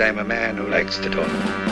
I'm a man who likes to talk.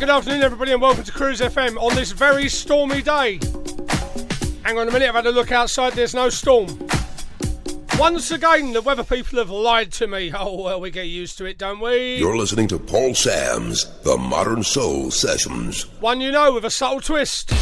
Good afternoon, everybody, and welcome to Cruise FM on this very stormy day. Hang on a minute, I've had a look outside, there's no storm. Once again, the weather people have lied to me. Oh, well, we get used to it, don't we? You're listening to Paul Sams The Modern Soul Sessions. One you know with a subtle twist.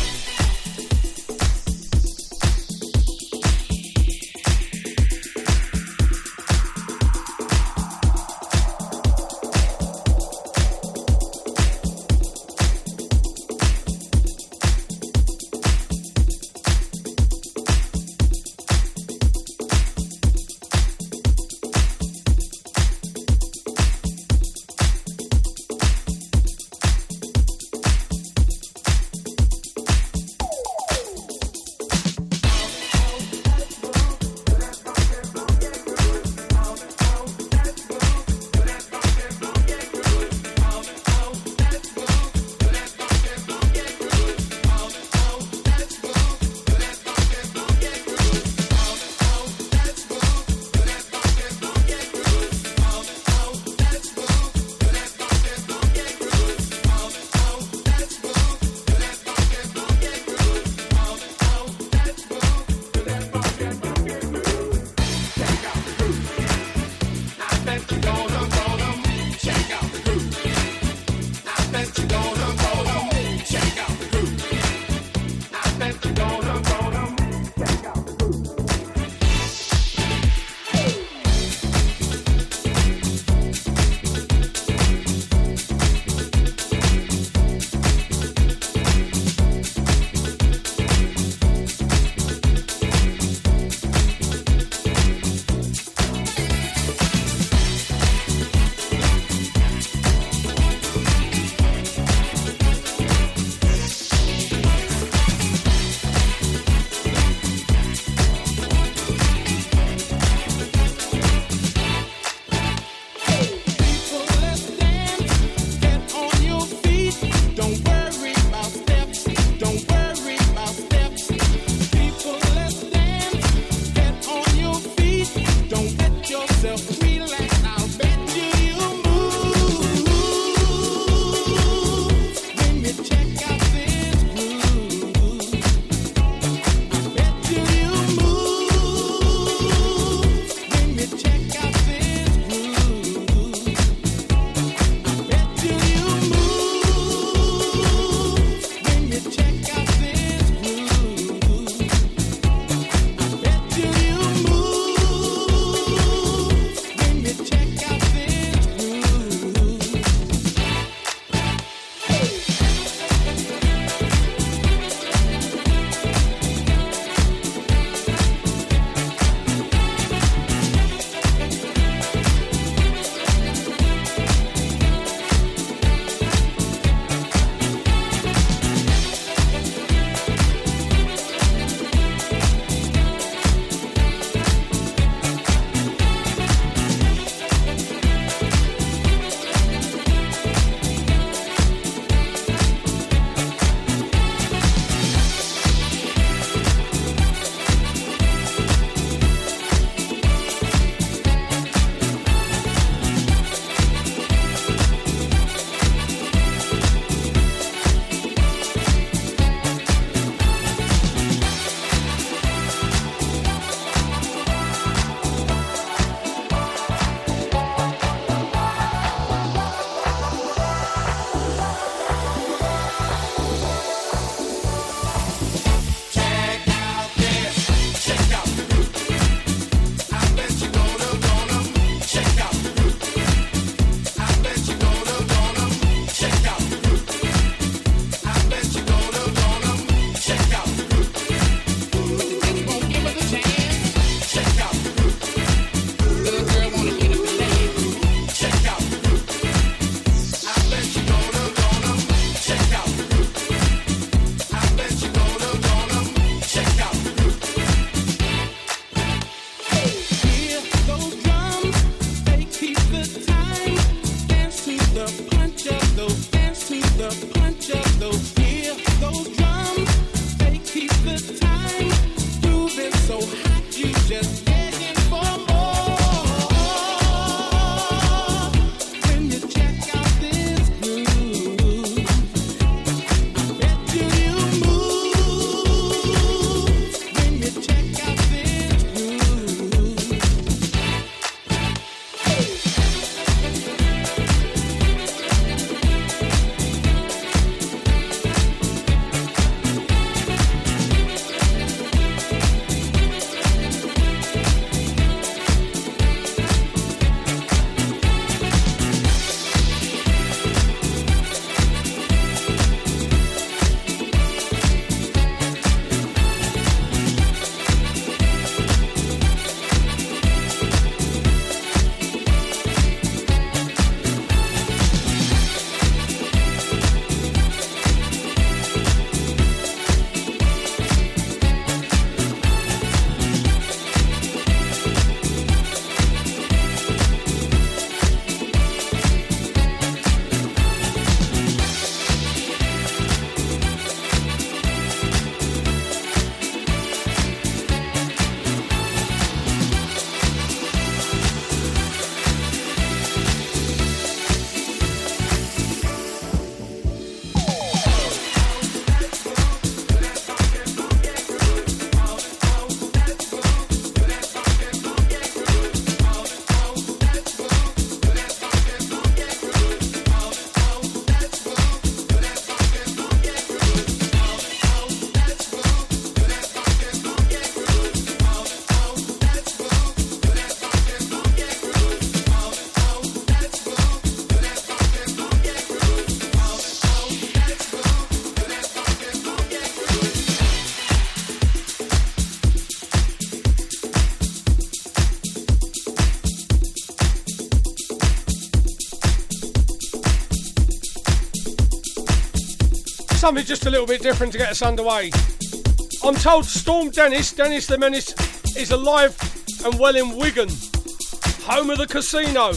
Something just a little bit different to get us underway. I'm told Storm Dennis, Dennis the Menace, is alive and well in Wigan, home of the casino.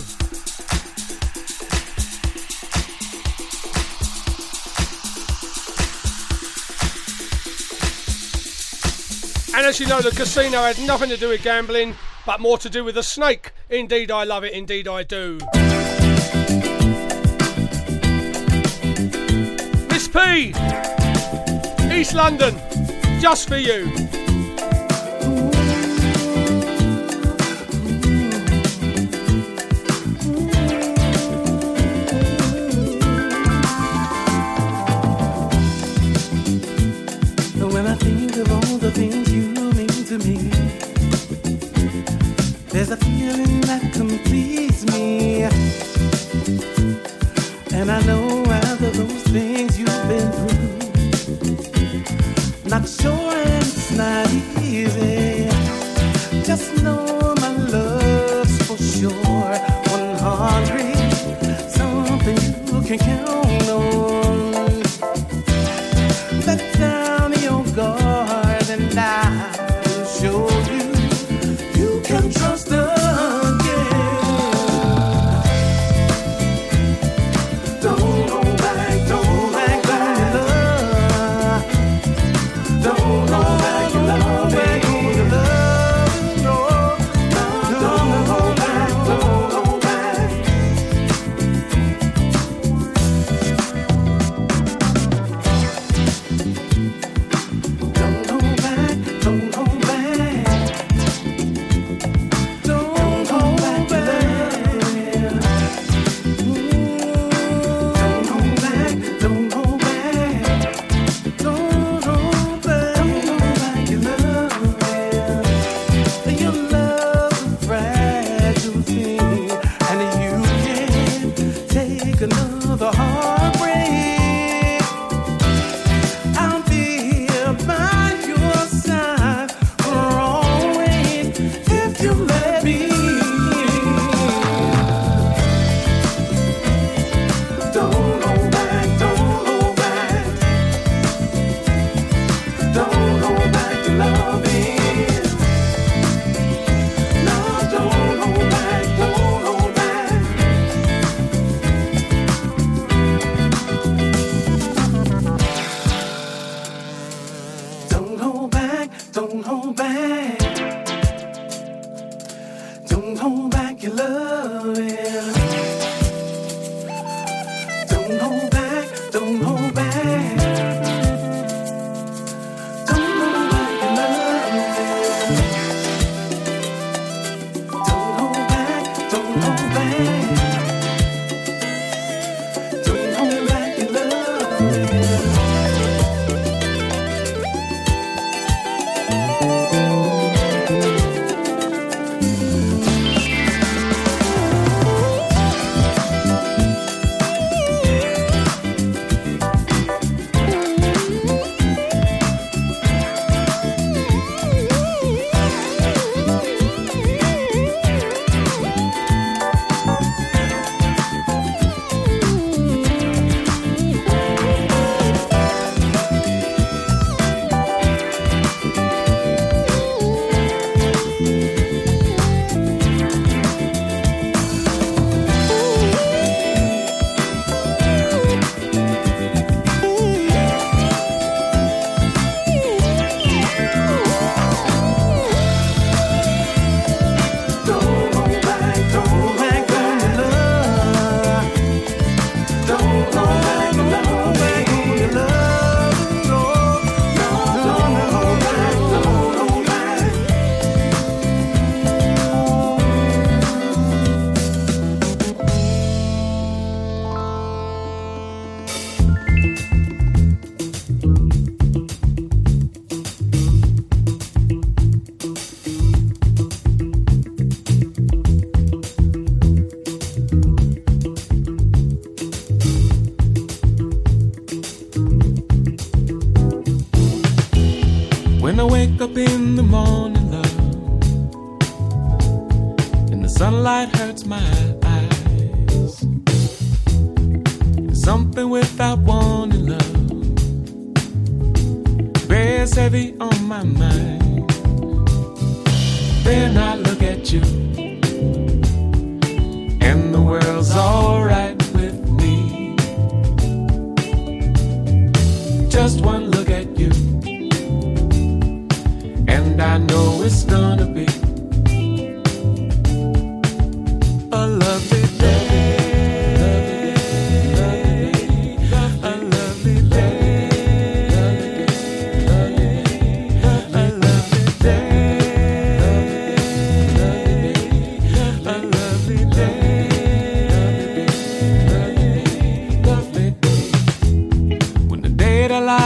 And as you know, the casino had nothing to do with gambling, but more to do with the snake. Indeed, I love it, indeed, I do. East London, just for you.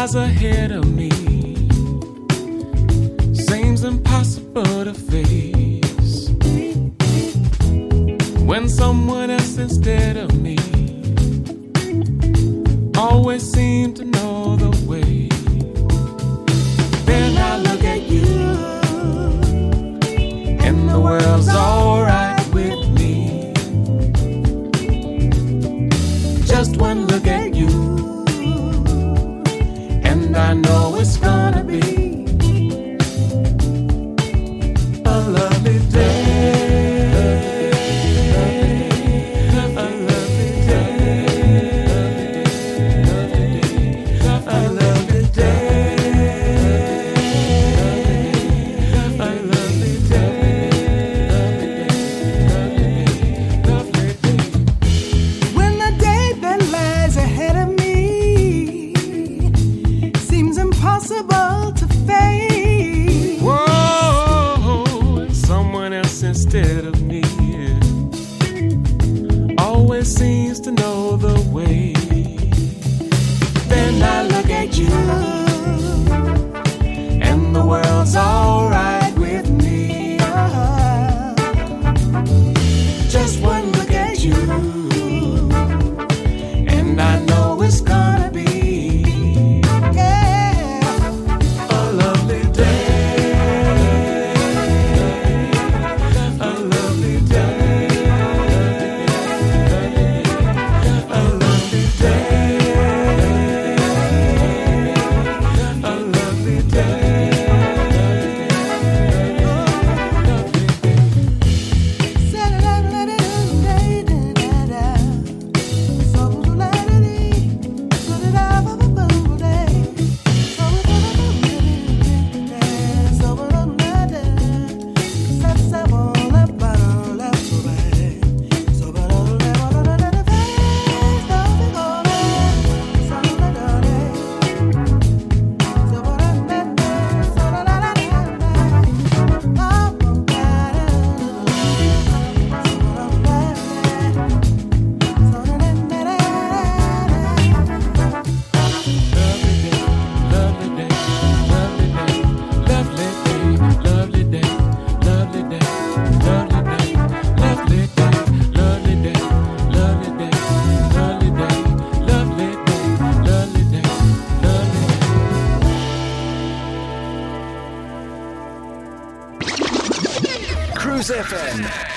Lies ahead of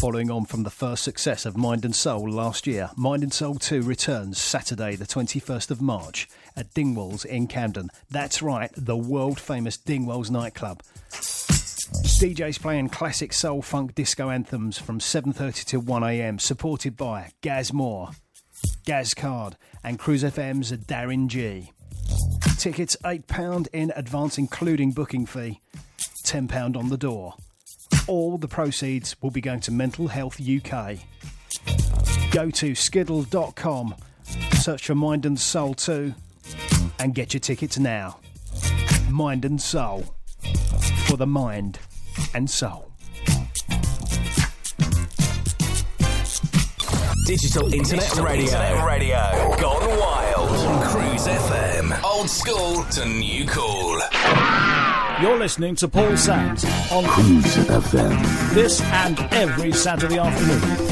Following on from the first success of Mind and Soul last year, Mind and Soul 2 returns Saturday, the 21st of March at Dingwalls in Camden. That's right, the world famous Dingwalls nightclub. DJs playing classic soul funk disco anthems from 7:30 to 1 a.m. supported by Gaz Moore, Gaz Card and Cruise FM's Darren G. Tickets £8 in advance including booking fee, £10 on the door. All the proceeds will be going to Mental Health UK. Go to skiddle.com, search for Mind and Soul 2, and get your tickets now. Mind and Soul. For the mind and soul. Digital Internet Radio. Radio. Gone wild. On Cruise FM. Old school to new cool. You're listening to Paul Sams on Cruise FM. this and every Saturday afternoon.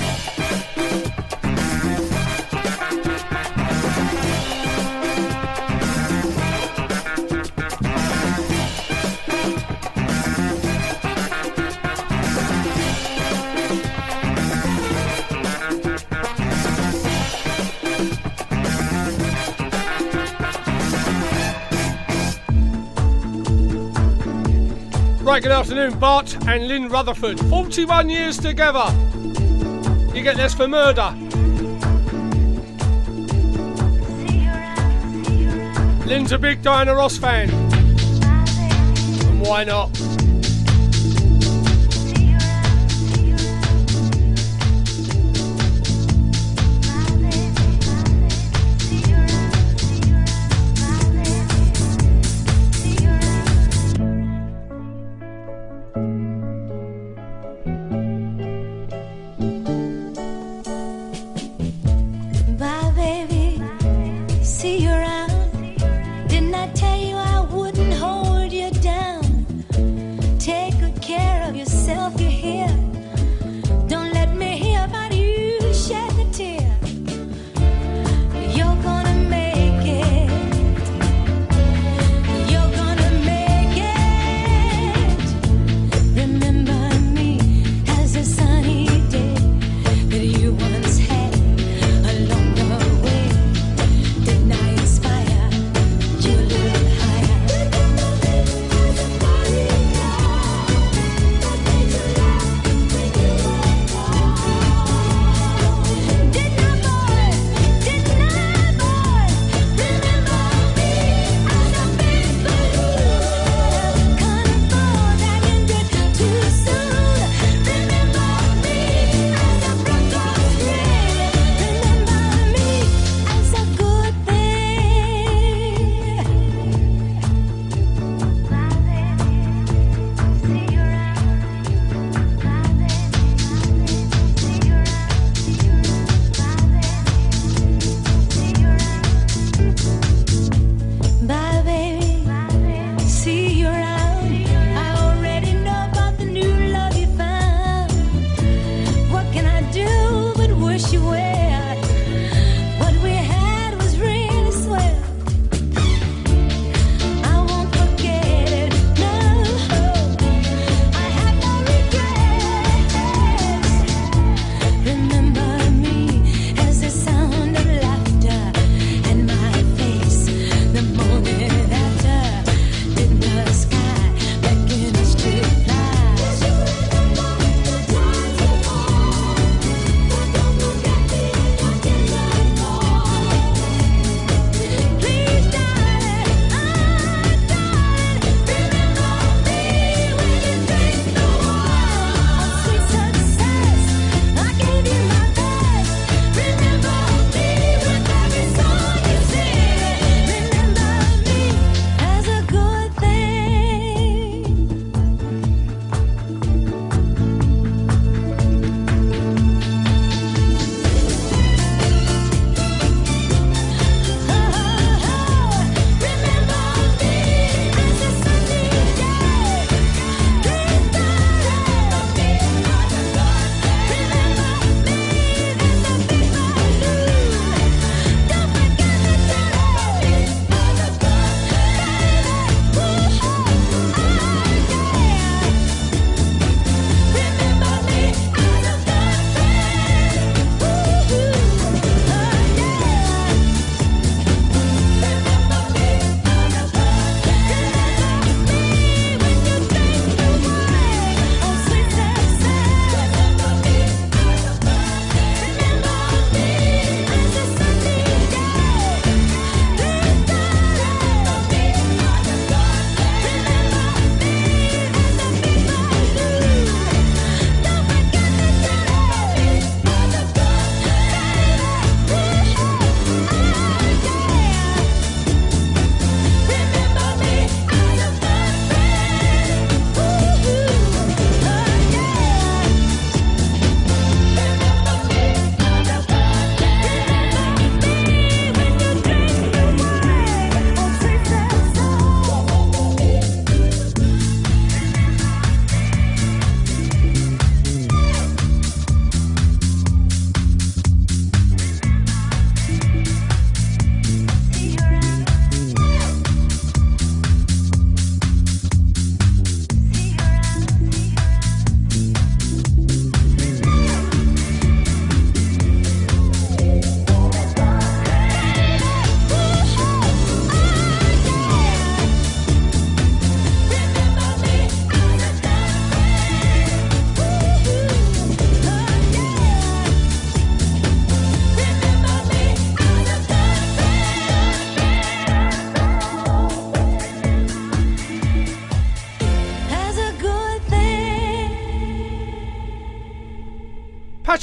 Right, good afternoon, Bart and Lynn Rutherford. 41 years together. You get this for murder. Lynn's a big Diana Ross fan. And why not?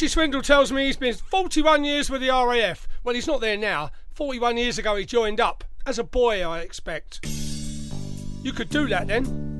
Swindle tells me he's been 41 years with the RAF. Well, he's not there now. 41 years ago he joined up. As a boy, I expect. You could do that then.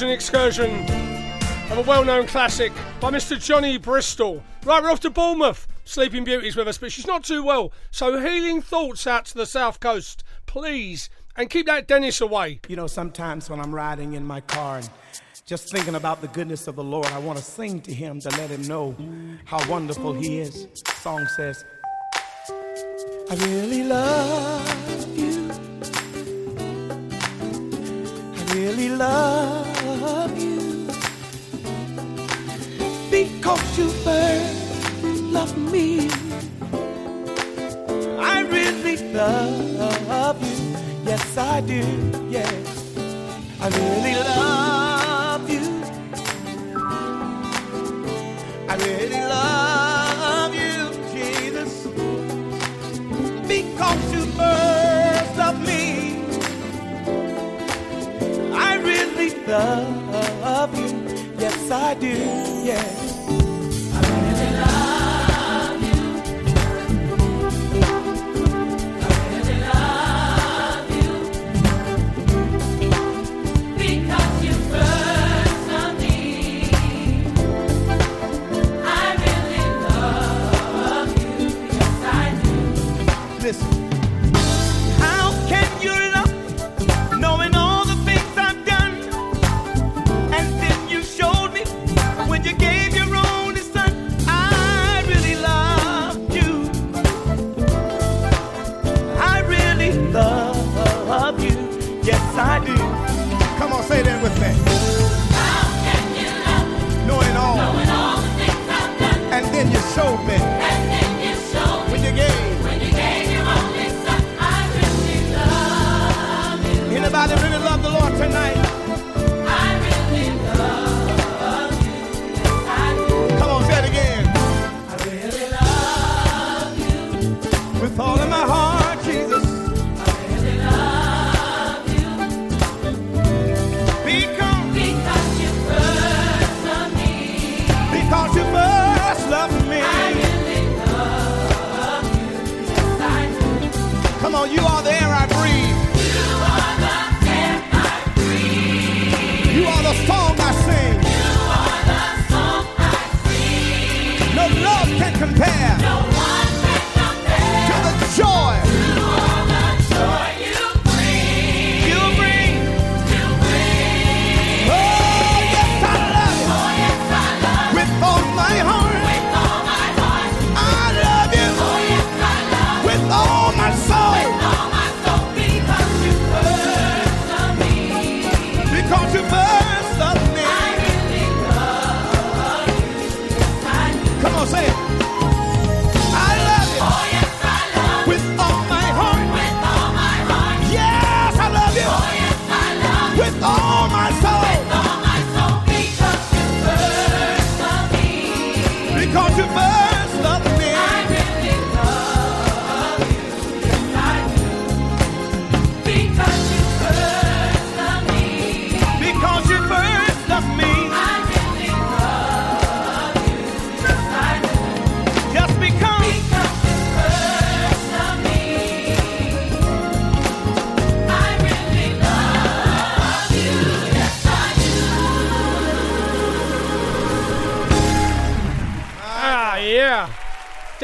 Version excursion of a well-known classic by Mr. Johnny Bristol. Right, we're off to Bournemouth. Sleeping Beauty's with us, but she's not too well. So healing thoughts out to the south coast, please, and keep that Dennis away. You know, sometimes when I'm riding in my car and just thinking about the goodness of the Lord, I want to sing to Him to let Him know how wonderful He is. The song says, I really love you. I really love Because you first loved me. I really love you. Yes, I do. Yes. I really love you. I really love you, Jesus. Because you first loved me. I really love you. Yes, I do. Yes.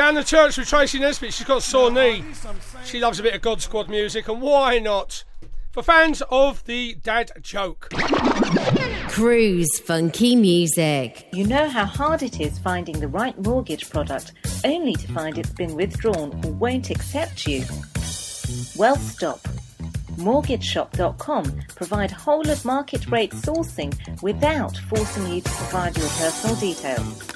Down the church with Tracy Nesbitt. She's got a sore knee. She loves a bit of God Squad music, and why not? For fans of the dad joke. Cruise funky music. You know how hard it is finding the right mortgage product only to find it's been withdrawn or won't accept you? Well, stop. MortgageShop.com provide whole of market rate sourcing without forcing you to provide your personal details.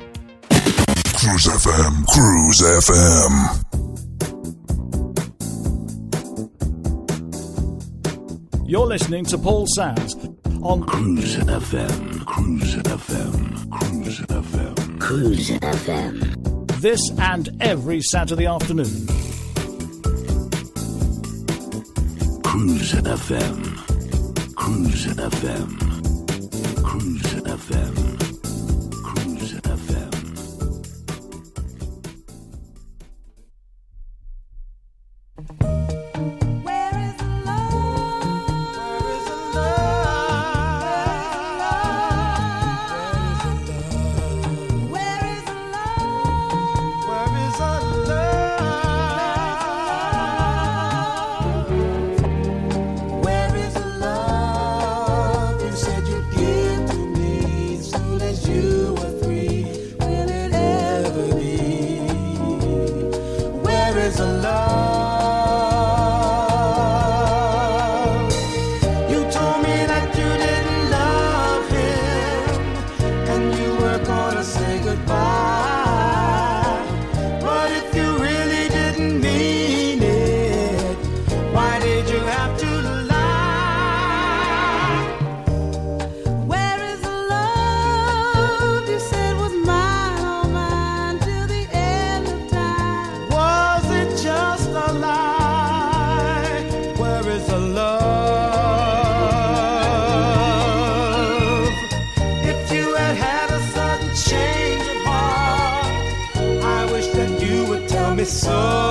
Cruise FM, Cruise FM. You're listening to Paul Sams on Cruise FM, Cruise FM, Cruise FM, Cruise FM. this and every Saturday afternoon. Cruise FM, Cruise FM, Cruise FM, so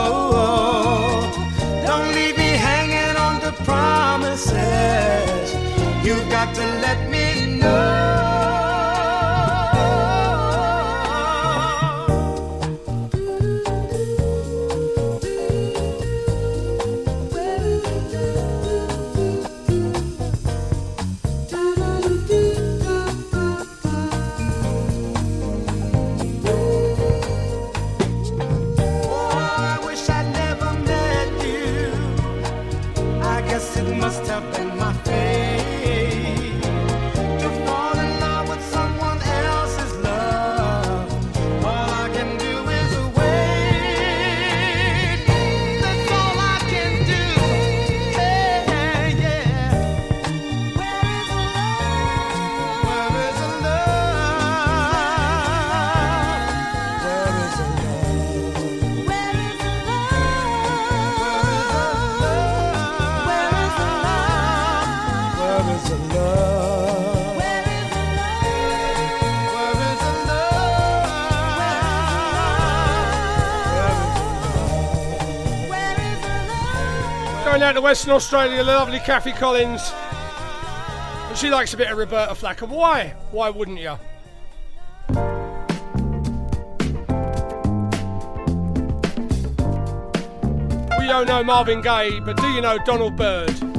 Western Australia, the lovely Kathy Collins. And she likes a bit of Roberta Flack, and why? Why wouldn't you? We don't know Marvin Gaye, but do you know Donald Byrd?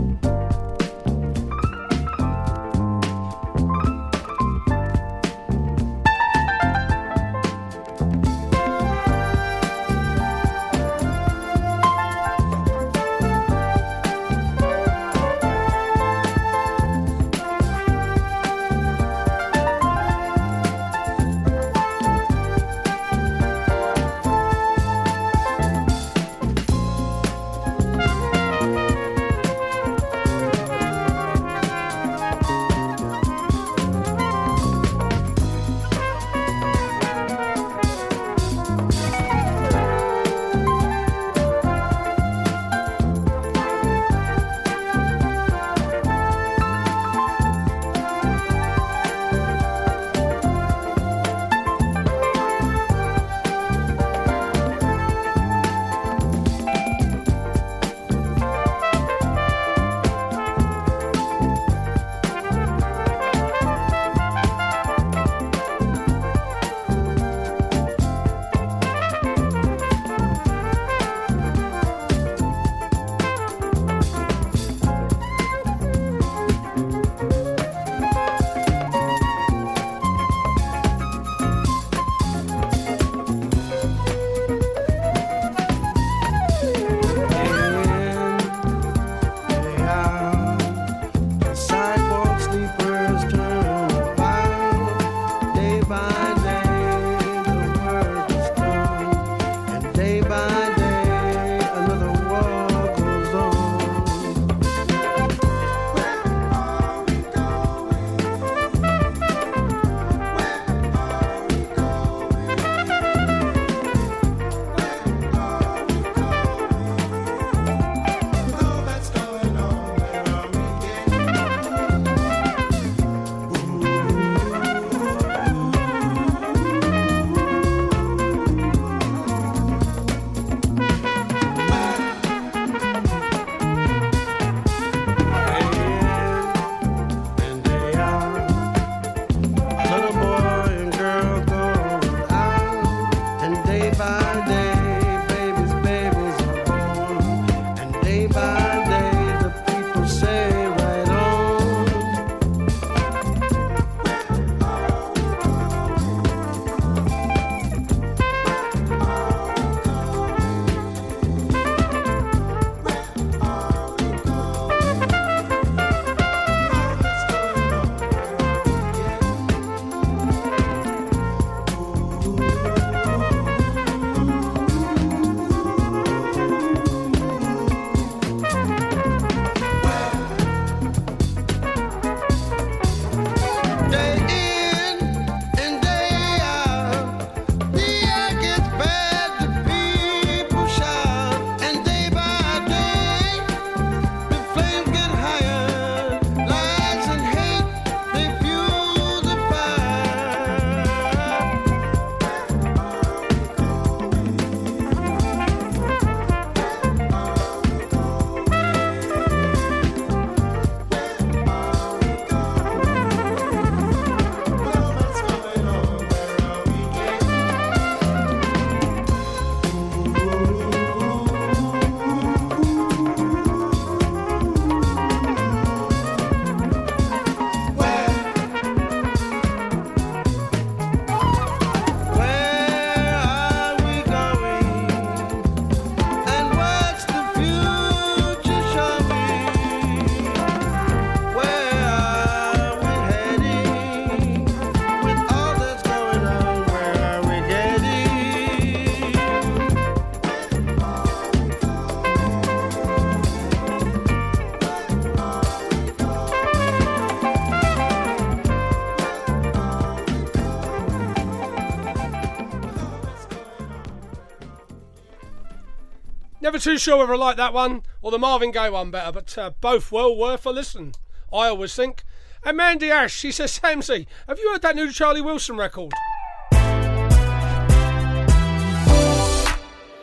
Too sure whether I like that one or the Marvin Gaye one better, but uh, both well worth a listen. I always think. And Mandy Ash, she says, Samsey, have you heard that new Charlie Wilson record?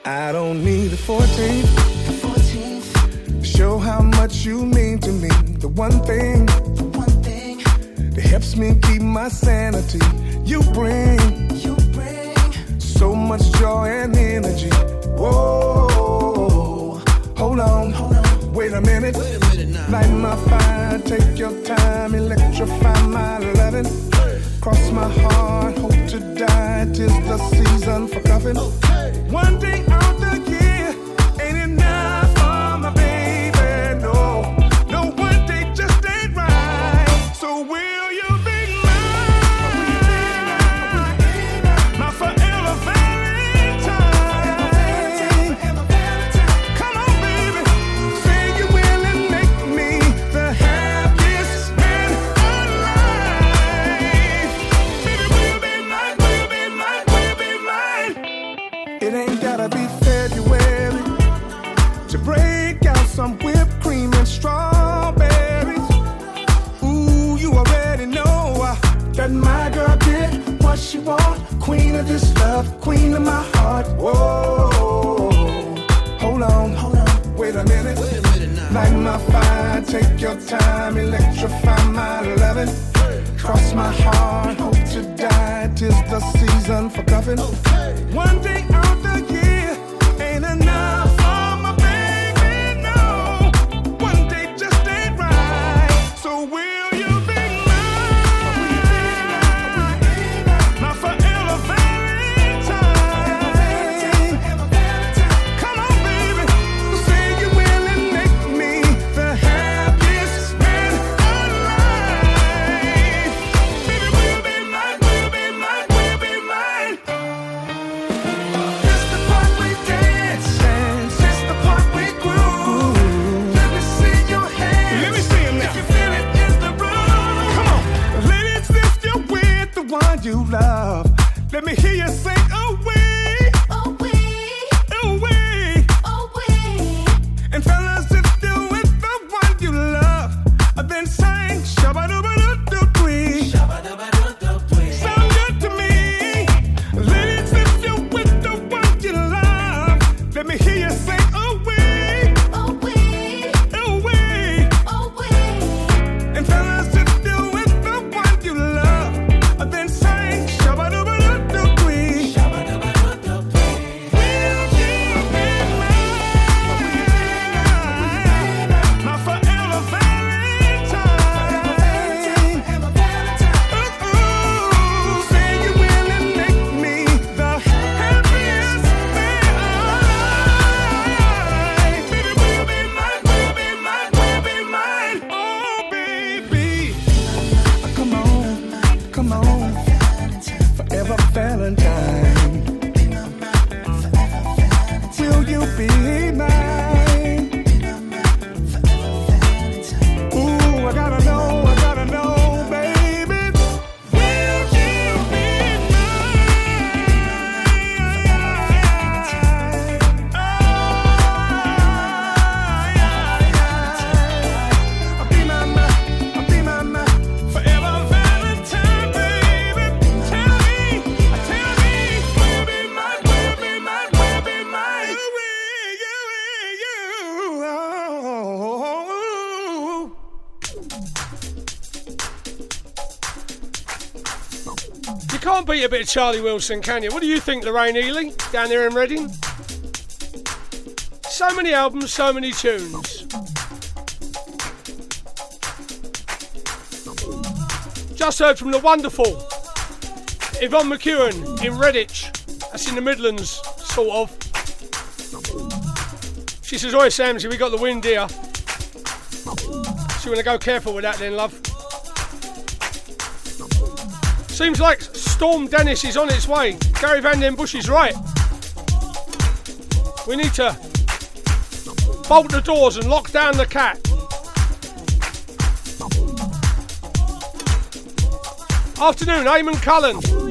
I don't need a 14th. Show how much you mean to me. The one thing, the one thing that helps me keep my sanity. You bring, you bring so much joy and energy. Whoa, hold on, hold on. Wait a minute. Wait a minute now. Light my fire, take your time, electrify my loving. Cross my heart, hope to die. Tis the season for cuffing. One day out this love, queen of my heart. Whoa, hold on, hold on, wait a minute. Wait a minute. Light my fire, take your time, electrify my loving. Cross my heart, hope to die. Tis the season for cuffing. One day out beat a bit of Charlie Wilson, can you? What do you think, Lorraine Ely, down there in Reading? So many albums, so many tunes. Just heard from the wonderful Yvonne McEwen in Redditch. That's in the Midlands, sort of. She says, Oi, Samsy, we got the wind here. So you want to go careful with that then, love. Seems like Storm Dennis is on its way. Gary Van Den Bush is right. We need to bolt the doors and lock down the cat. Afternoon, Eamon Cullen.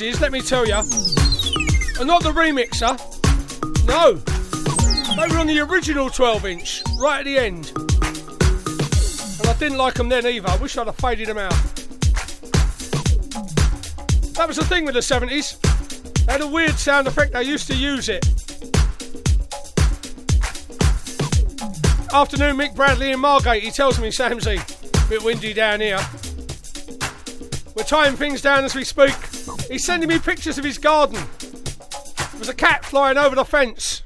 is, let me tell you. And not the remixer. No. They were on the original 12 inch, right at the end. And I didn't like them then either. I wish I'd have faded them out. That was the thing with the 70s. They had a weird sound effect, they used to use it. Afternoon, Mick Bradley in Margate. He tells me, Samsy, bit windy down here. We're tying things down as we speak. He's sending me pictures of his garden. There was a cat flying over the fence.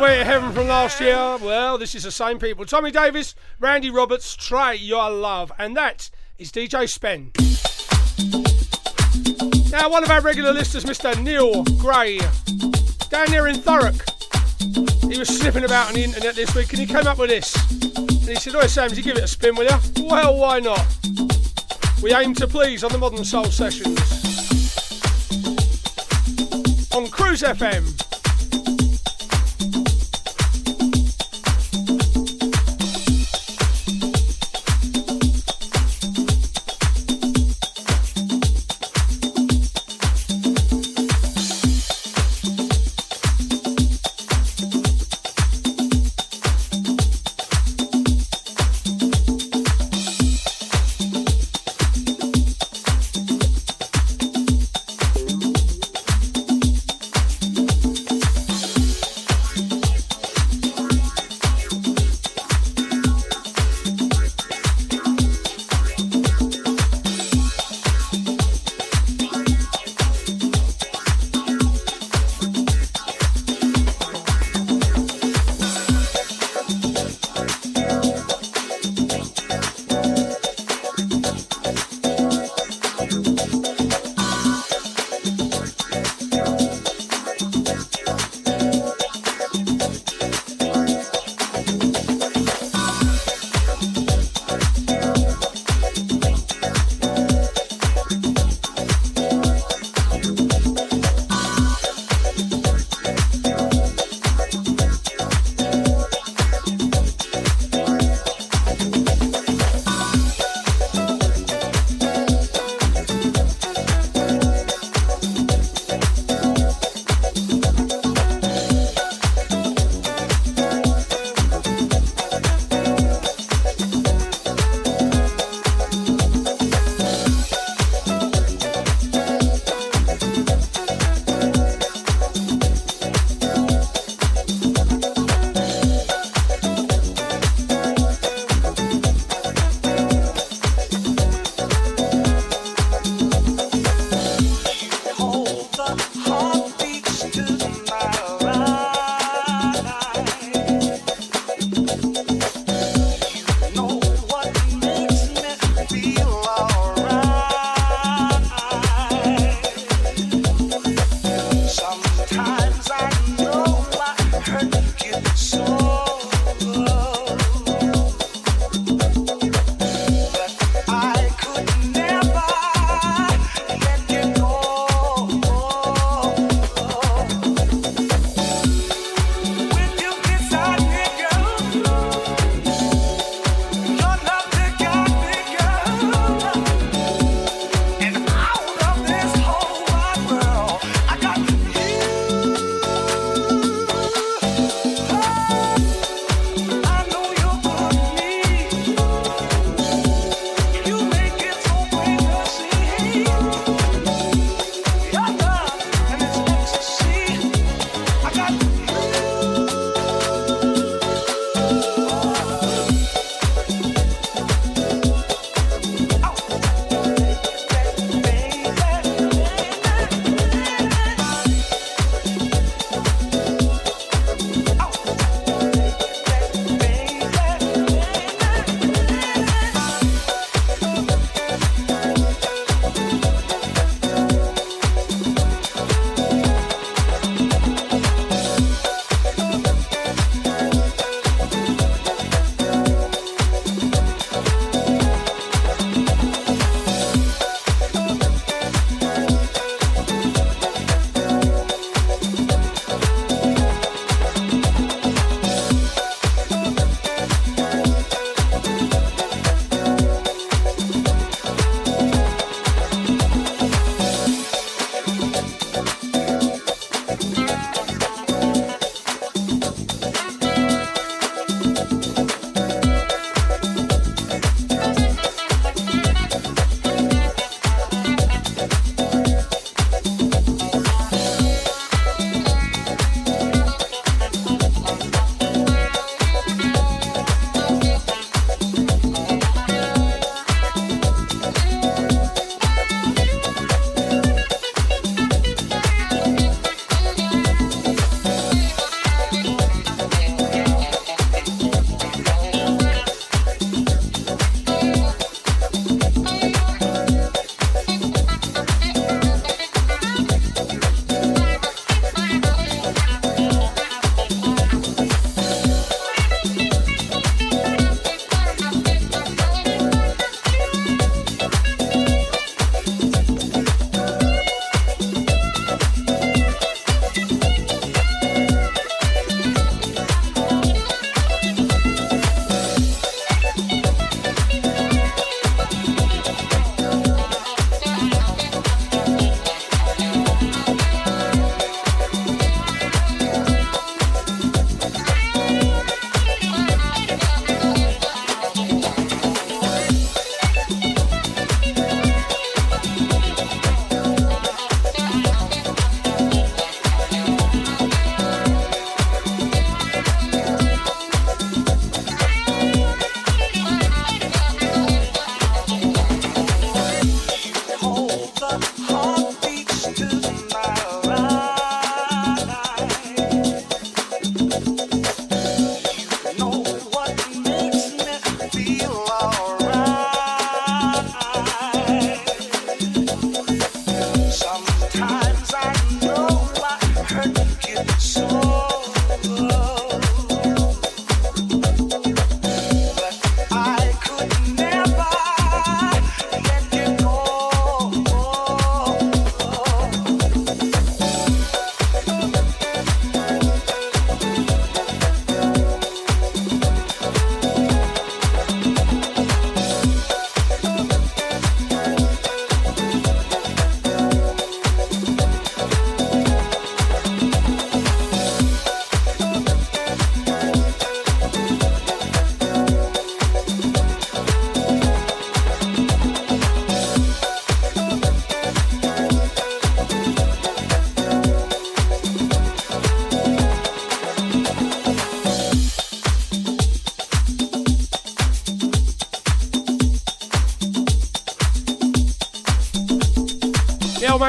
Way to Heaven from last year. Well, this is the same people. Thommy Davis, Randy Roberts, try Your Love. And that is DJ Spen. Now, one of our regular listeners, Mr. Neil Gray, down there in Thurrock. He was slipping about on the internet this week and he came up with this. And he said, "Oh, Sam, you give it a spin, will you? Well, why not? We aim to please on the Modern Soul Sessions. On Cruise FM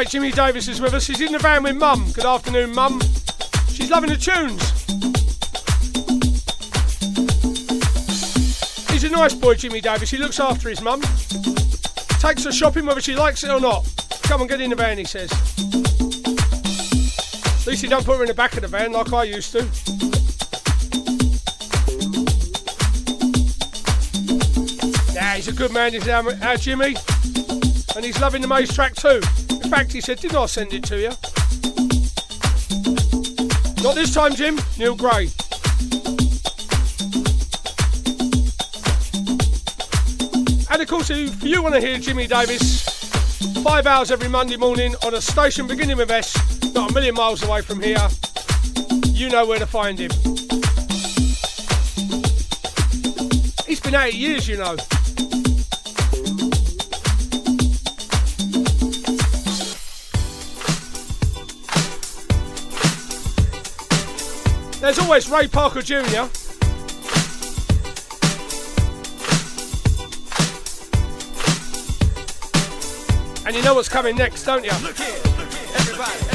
Jimmy Davis is with us. He's in the van with Mum. Good afternoon, Mum. She's loving the tunes. He's a nice boy, Jimmy Davis. He looks after his mum. Takes her shopping whether she likes it or not. Come on, get in the van, he says. At least he don't put her in the back of the van like I used to. Yeah, he's a good man, our, uh, our Jimmy. And he's loving the Maze track too. In fact, he said, Didn't I send it to you? Not this time, Jim. Neil Gray. And of course, if you want to hear Jimmy Davis, five hours every Monday morning on a station beginning with S, not a million miles away from here, you know where to find him. He's been eight years, you know. There's always Ray Parker Jr. And you know what's coming next, don't you? Look here, look here, everybody.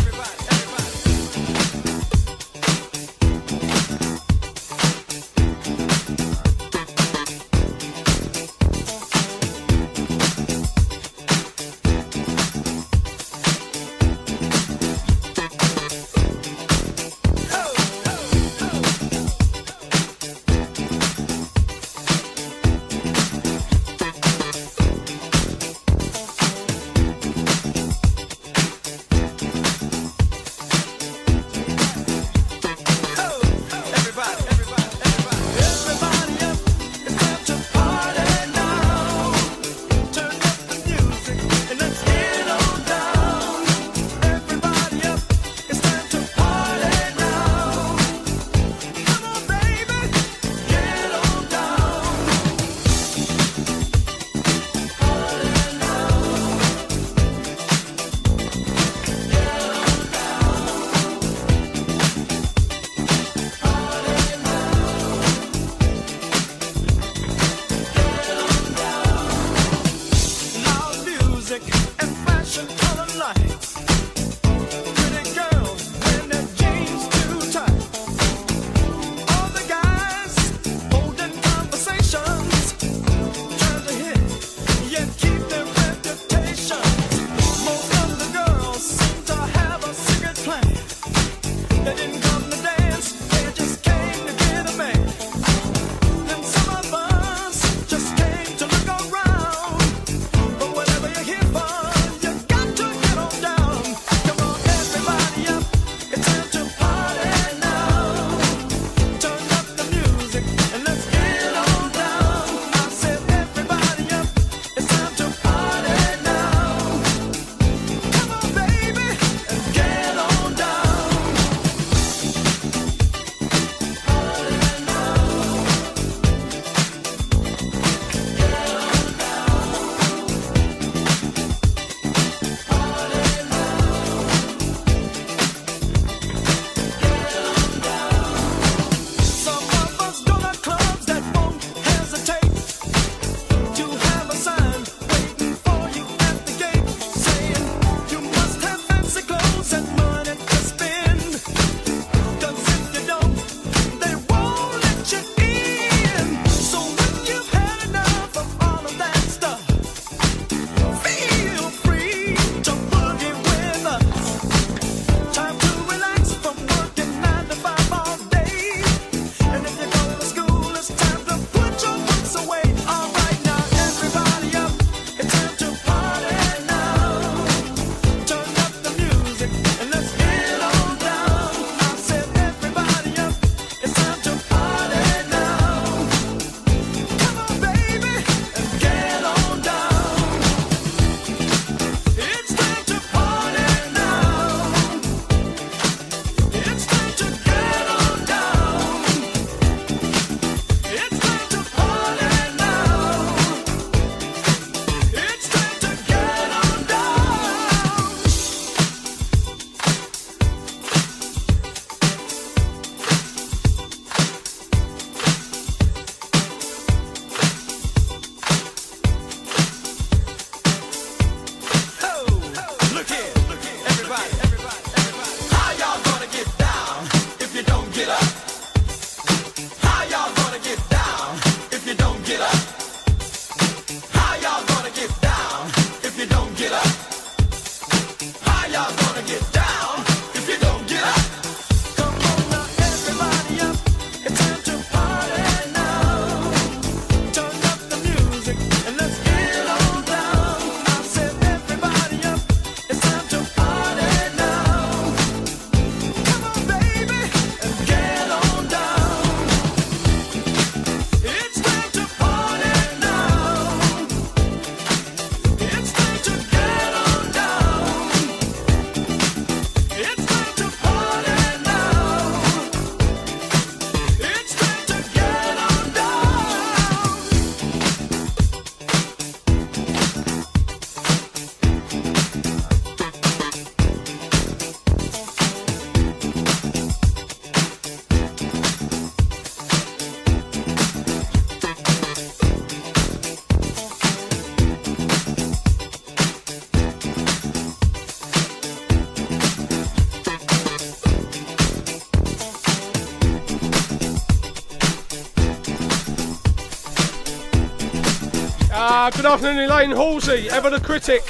Good afternoon, Elaine Halsey, ever the critic.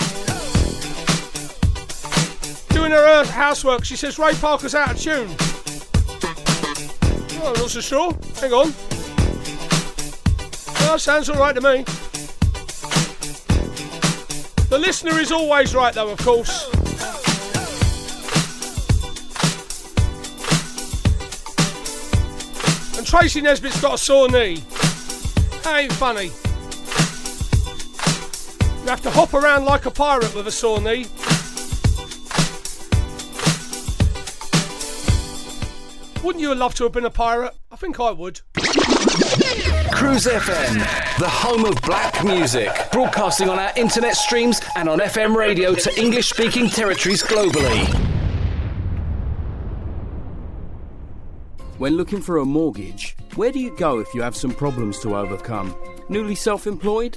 Doing her housework, she says Ray Parker's out of tune. Oh, I'm not so sure. Hang on. Oh, sounds alright to me. The listener is always right, though, of course. And Tracy Nesbitt's got a sore knee. That ain't funny. You have to hop around like a pirate with a sore knee. Wouldn't you love to have been a pirate? I think I would. Cruise FM, the home of black music, broadcasting on our internet streams and on FM radio to English speaking territories globally. When looking for a mortgage, where do you go if you have some problems to overcome? Newly self employed?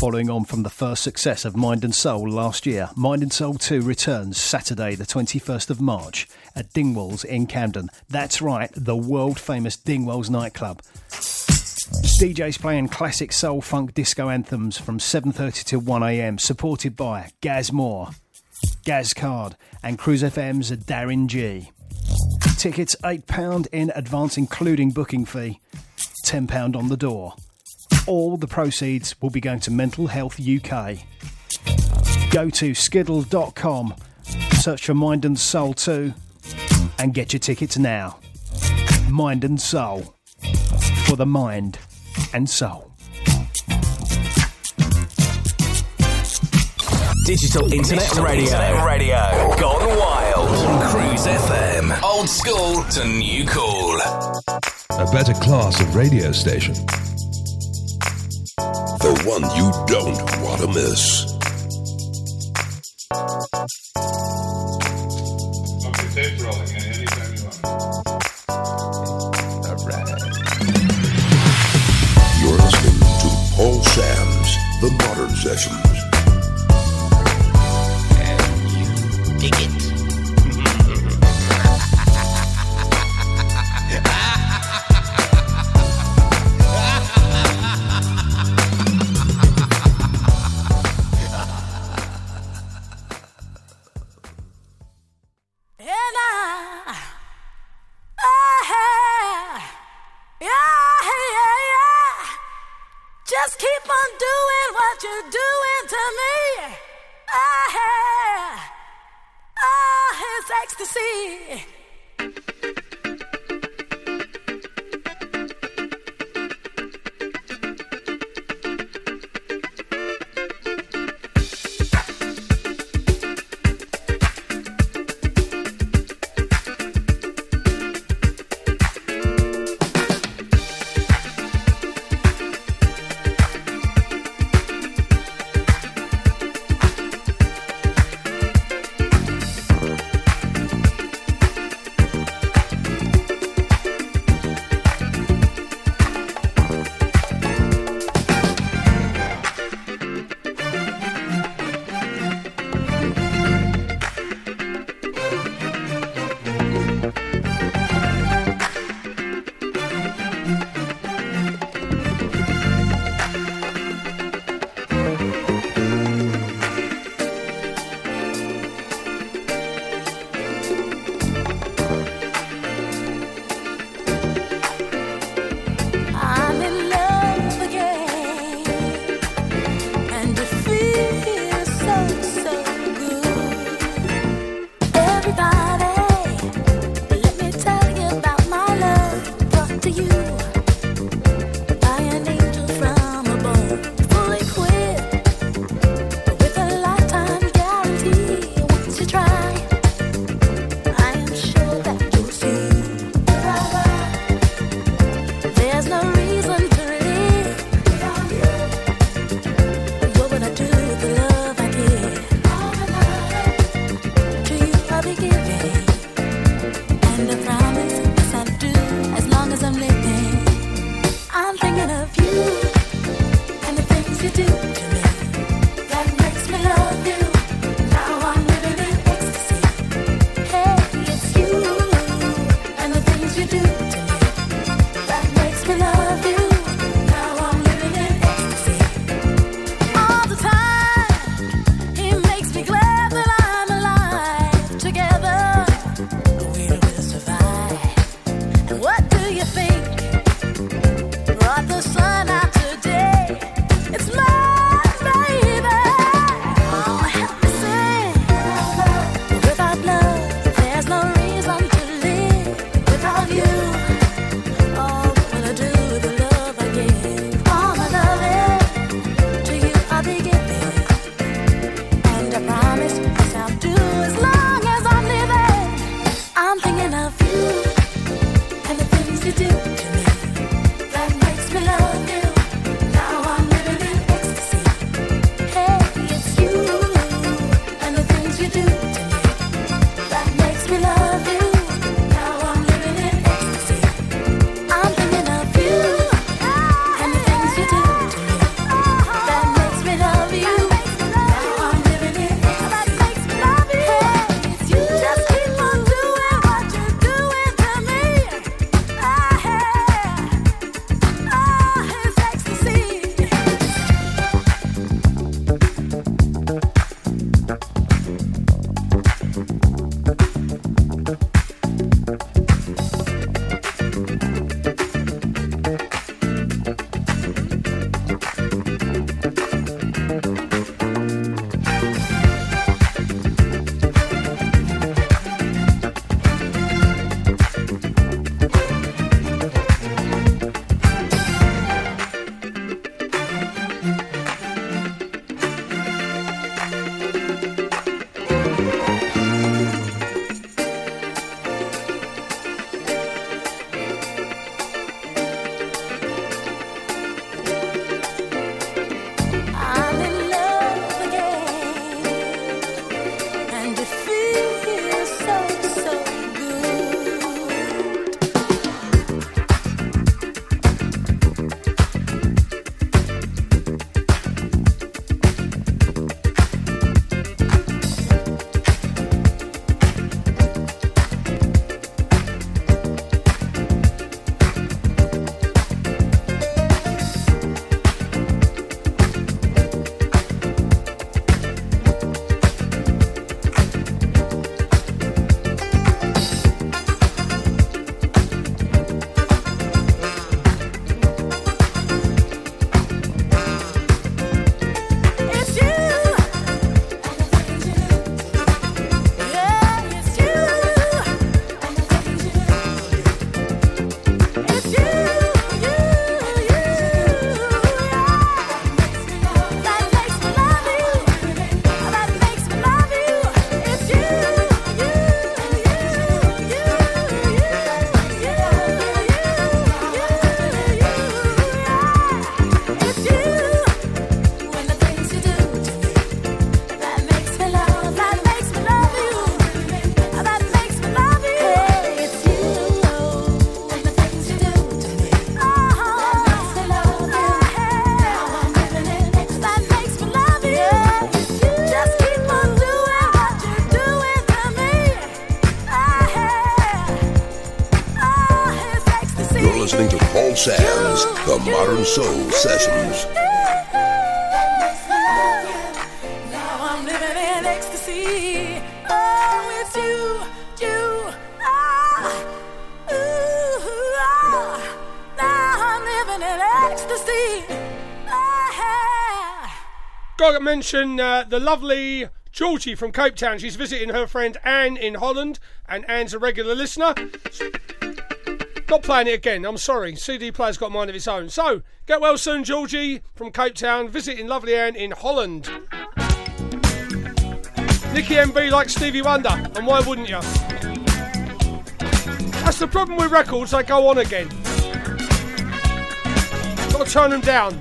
Following on from the first success of Mind and Soul last year, Mind and Soul 2 returns Saturday, the 21st of March at Dingwalls in Camden. That's right, the world famous Dingwalls nightclub. DJs playing classic soul funk disco anthems from 7:30 to 1 a.m. supported by Gaz Moore, Gaz Card and Cruise FM's Darren G. Tickets £8 in advance including booking fee, £10 on the door. All the proceeds will be going to Mental Health UK. Go to skiddle.com, search for Mind and Soul 2, and get your tickets now. Mind and Soul. For the mind and soul. Digital Internet Radio. Radio. Gone wild. On Cruise FM. Old school to new cool. A better class of radio station. The one you don't want to miss. Okay, tape's rolling. Anytime you want. You're listening to Paul Sams The Modern Sessions. mention uh, the lovely Georgie from Cape Town. She's visiting her friend Anne in Holland, and Anne's a regular listener. Not playing it again, I'm sorry. CD player's got mine of its own. So, get well soon, Georgie from Cape Town, visiting lovely Anne in Holland. Nicky MB like Stevie Wonder, and why wouldn't you? That's the problem with records, they go on again. Gotta turn them down.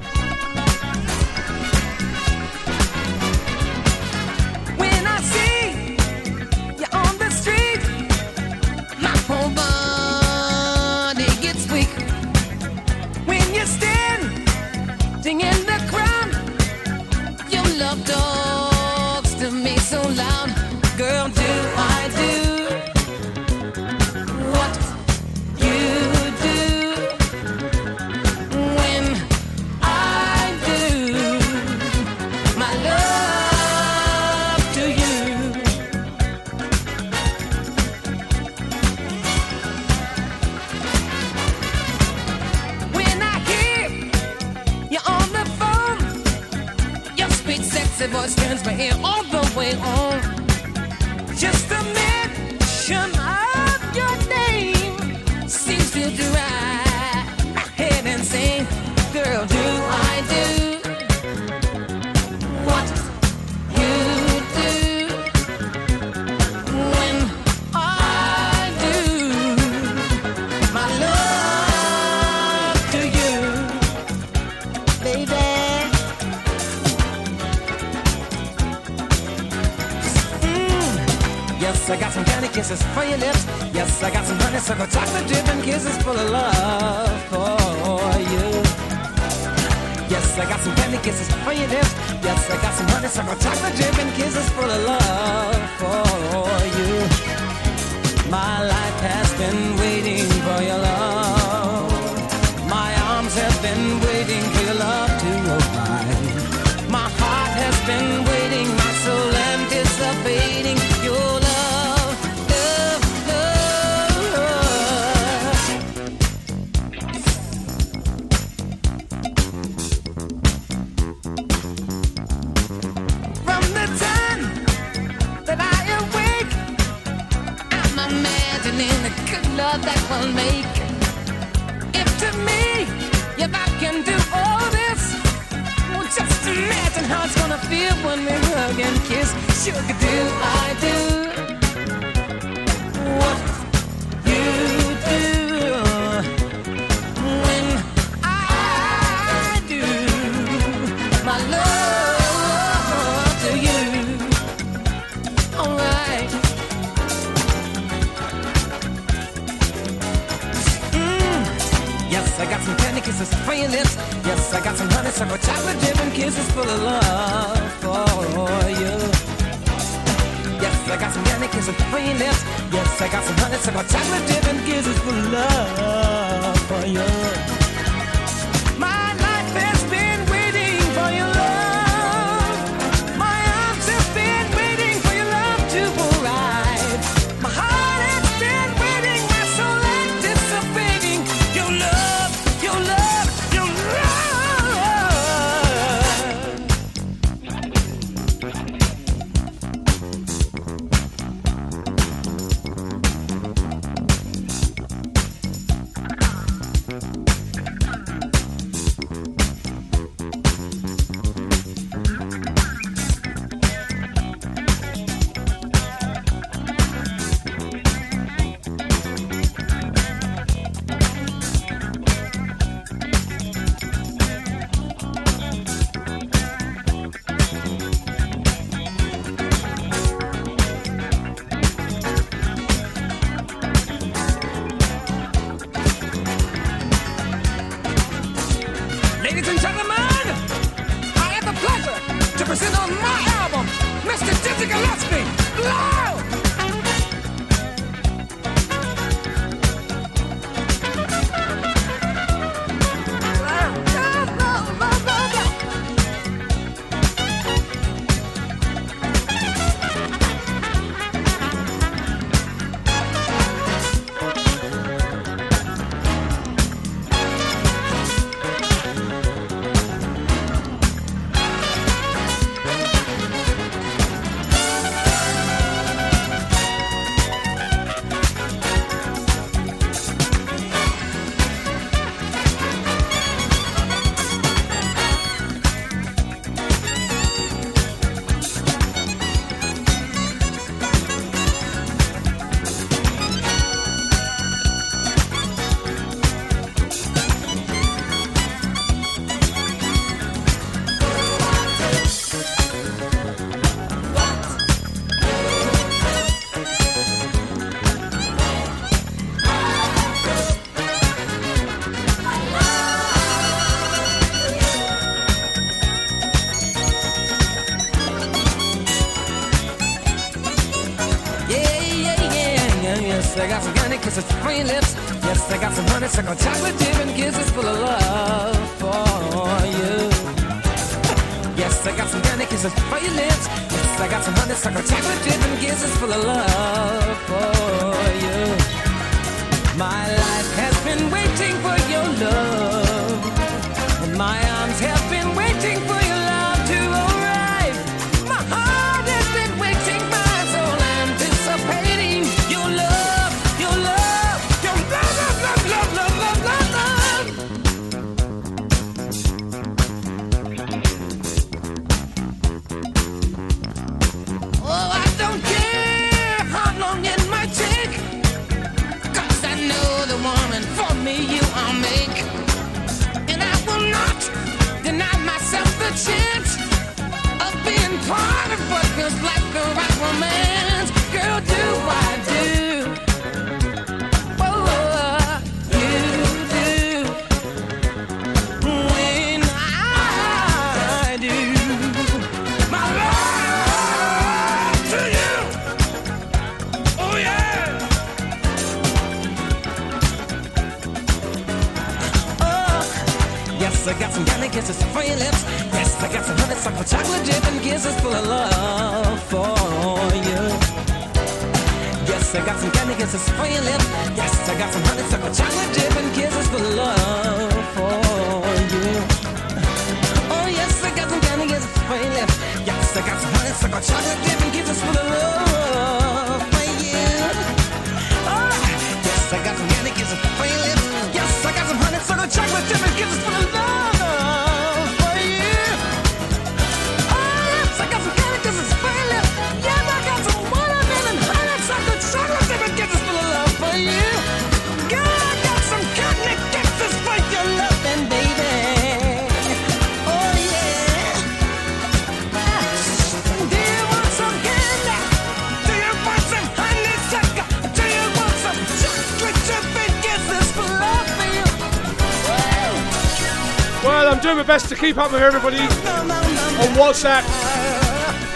keep up with everybody on WhatsApp,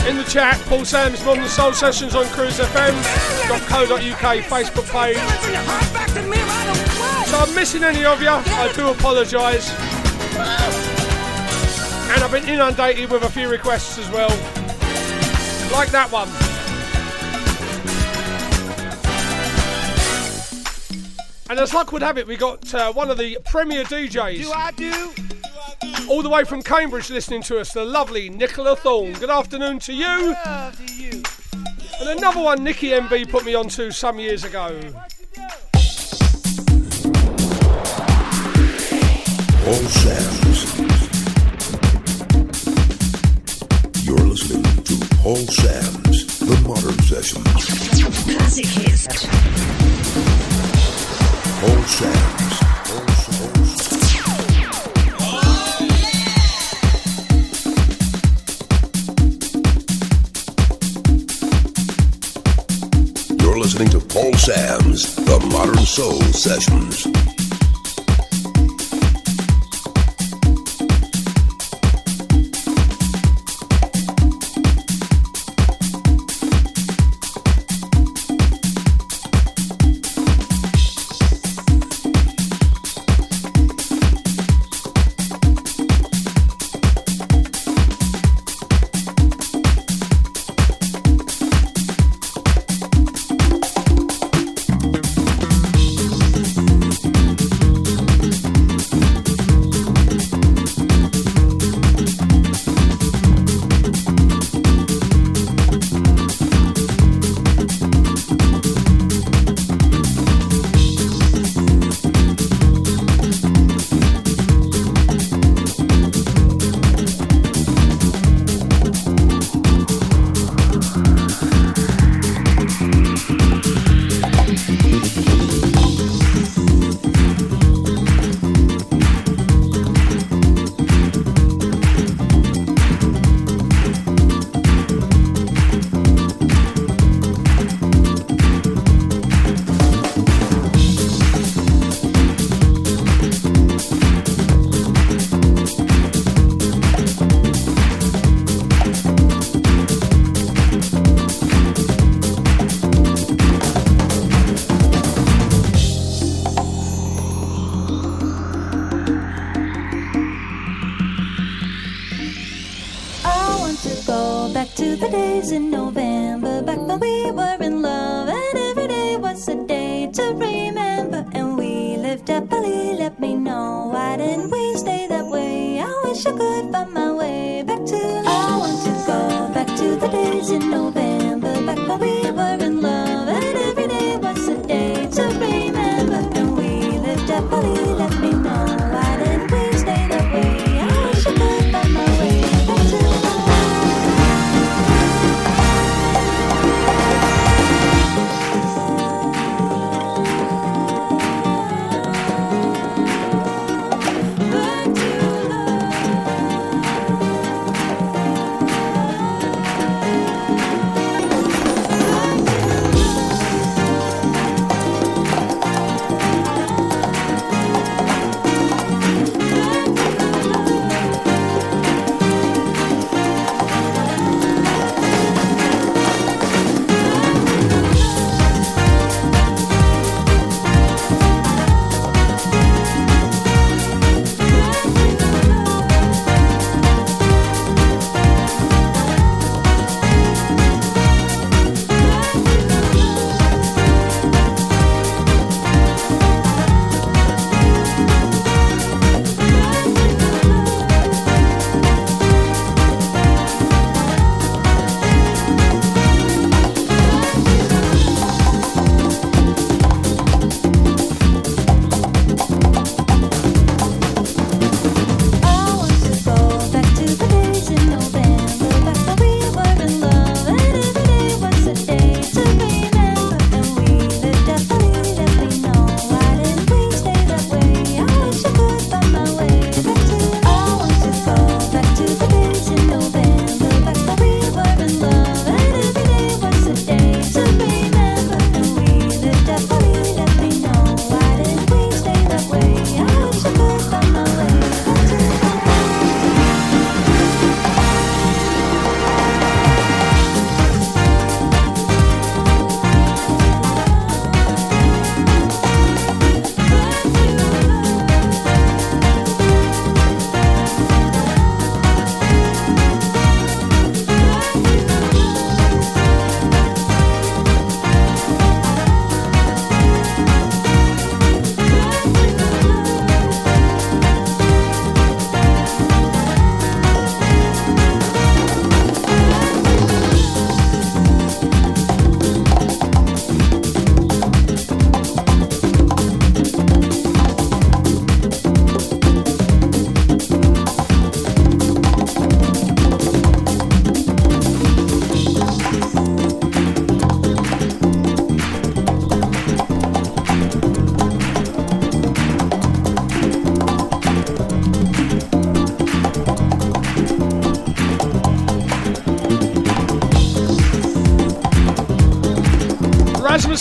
in the chat, Paul Sams Modern Soul Sessions on cruisefm.co.uk Facebook page. So I'm missing any of you, I do apologise. And I've been inundated with a few requests as well, like that one. And as luck would have it, we got uh, one of the premier DJs. Do I do? all the way from Cambridge listening to us, the lovely Nicola Thorne. Good afternoon to you. And another one Nikki MB put me onto some years ago. All Sams. You're listening to Paul Sams The Modern Session. Classic hits. Paul Sams. Sams The Modern Soul Sessions.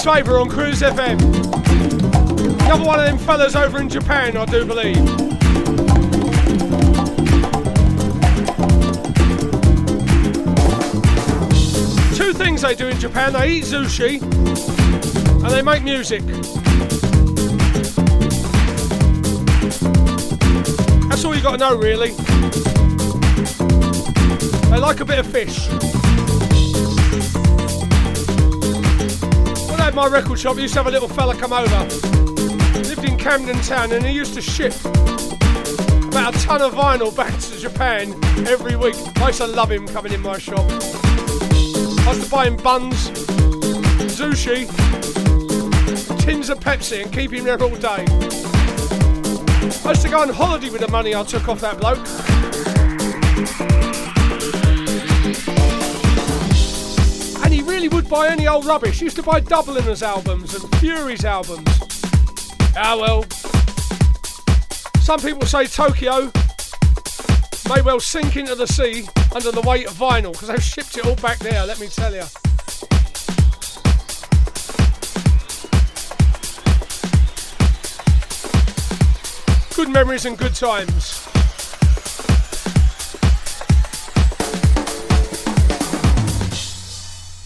Chris Faber on Cruise FM. Another one of them fellas over in Japan, I do believe. Two things they do in Japan they eat sushi and they make music. That's all you got to know, really. They like a bit of fish. Had my record shop, I used to have a little fella come over. Lived in Camden Town and he used to ship about a ton of vinyl back to Japan every week. I used to love him coming in my shop. I used to buy him buns, sushi, tins of Pepsi and keep him there all day. I used to go on holiday with the money I took off that bloke. Buy any old rubbish. Used to buy Dubliners albums and Fureys albums. Ah well. Some people say Tokyo may well sink into the sea under the weight of vinyl because they've shipped it all back there, let me tell you. Good memories and good times.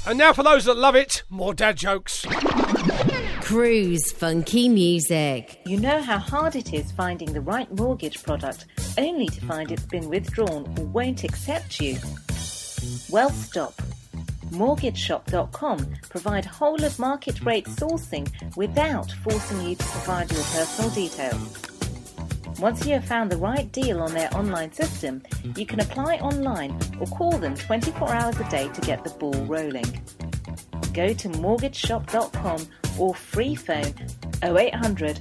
And now for those that love it, more dad jokes. Cruise funky music. You know how hard it is finding the right mortgage product only to find it's been withdrawn or won't accept you? Well, stop. MortgageShop.com provide whole of market rate sourcing without forcing you to provide your personal details. Once you have found the right deal on their online system, you can apply online or call them 24 hours a day to get the ball rolling. Go to mortgageshop.com or free phone 0800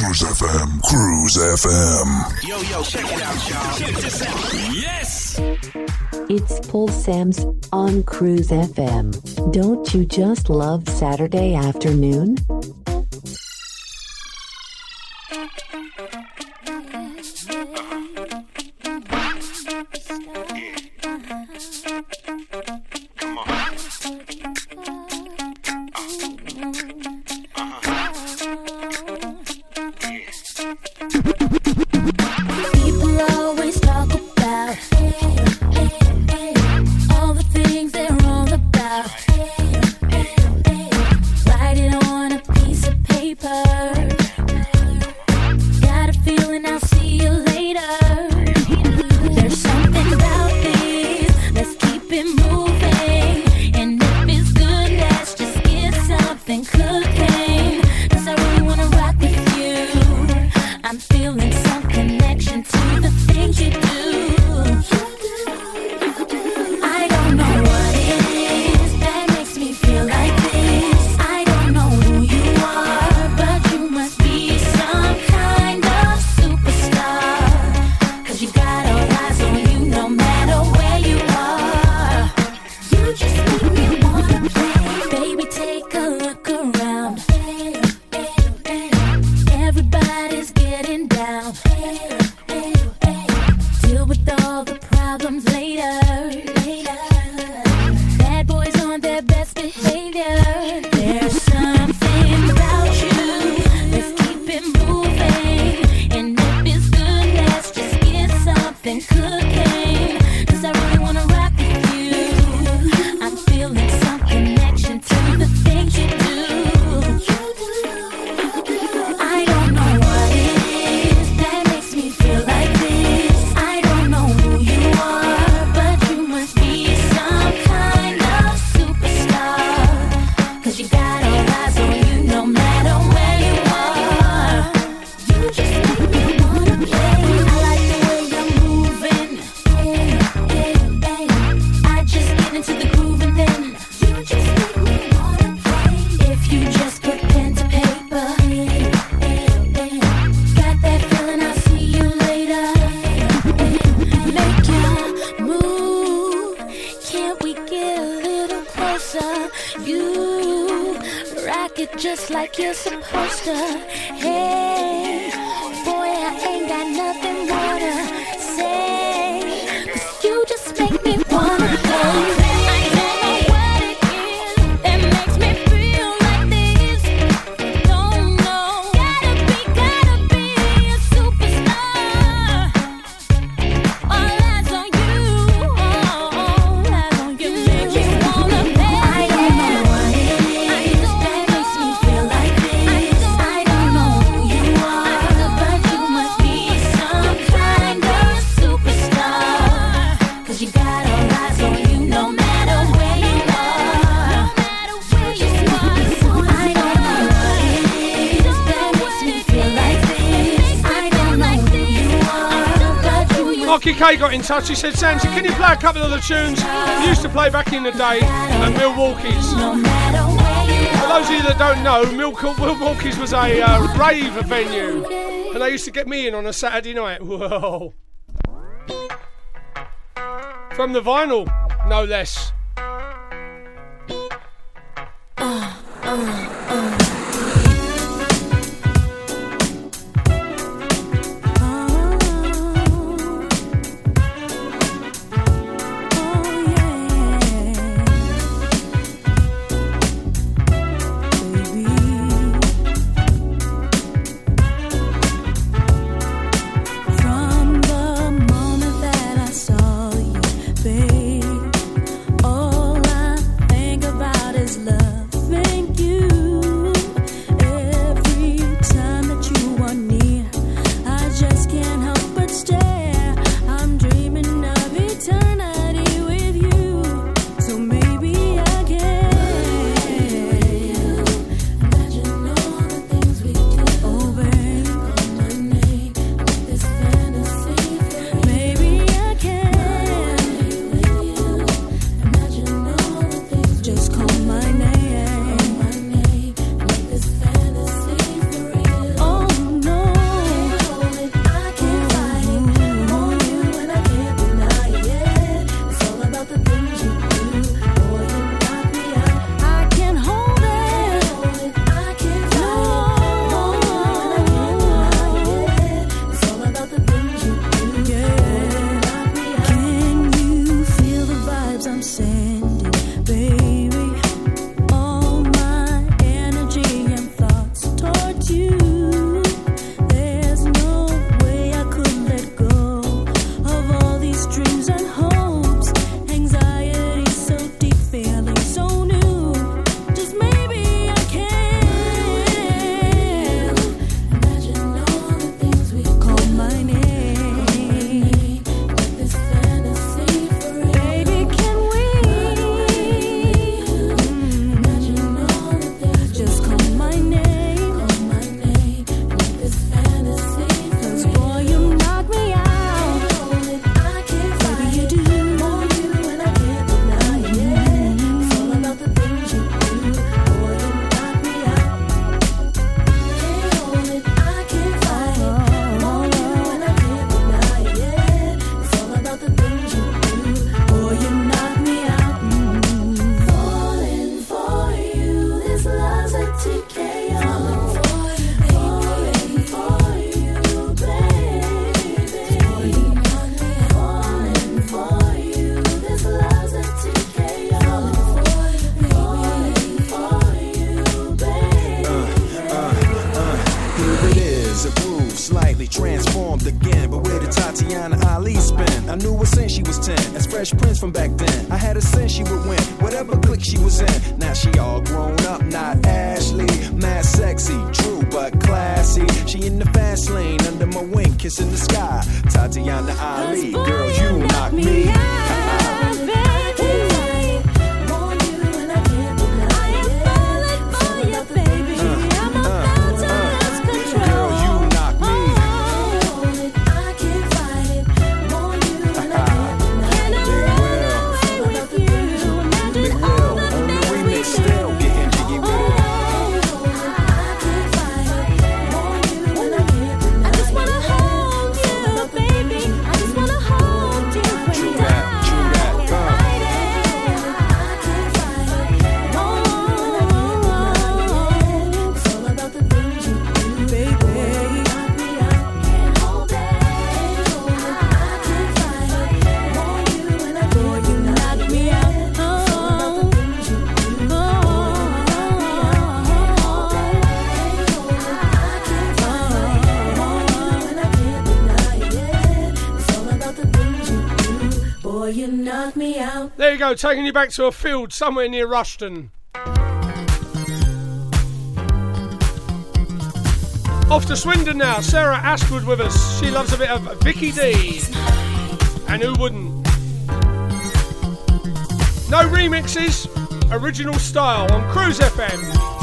Cruise FM, Cruise FM. Yo, yo, check it out, y'all. Check this out. Yes! It's Paul Sams on Cruise FM. Don't you just love Saturday afternoon? People got in touch. He said, Sansa, can you play a couple of the tunes you used to play back in the day at Milwaukee's? For those of you that don't know, Milwaukee's was a uh, rave venue, and they used to get me in on a Saturday night. Whoa. From the vinyl, no less. Uh, uh. taking you back to a field somewhere near Rushton. Off to Swindon now, Sarah Ashwood with us. She loves a bit of Vicky D. And who wouldn't? No remixes, original style on Cruise FM.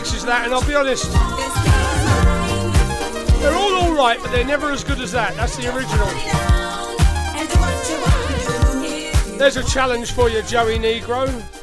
remixes that, and I'll be honest, they're all alright, but they're never as good as that. That's the original. There's a challenge for you, Joey Negro.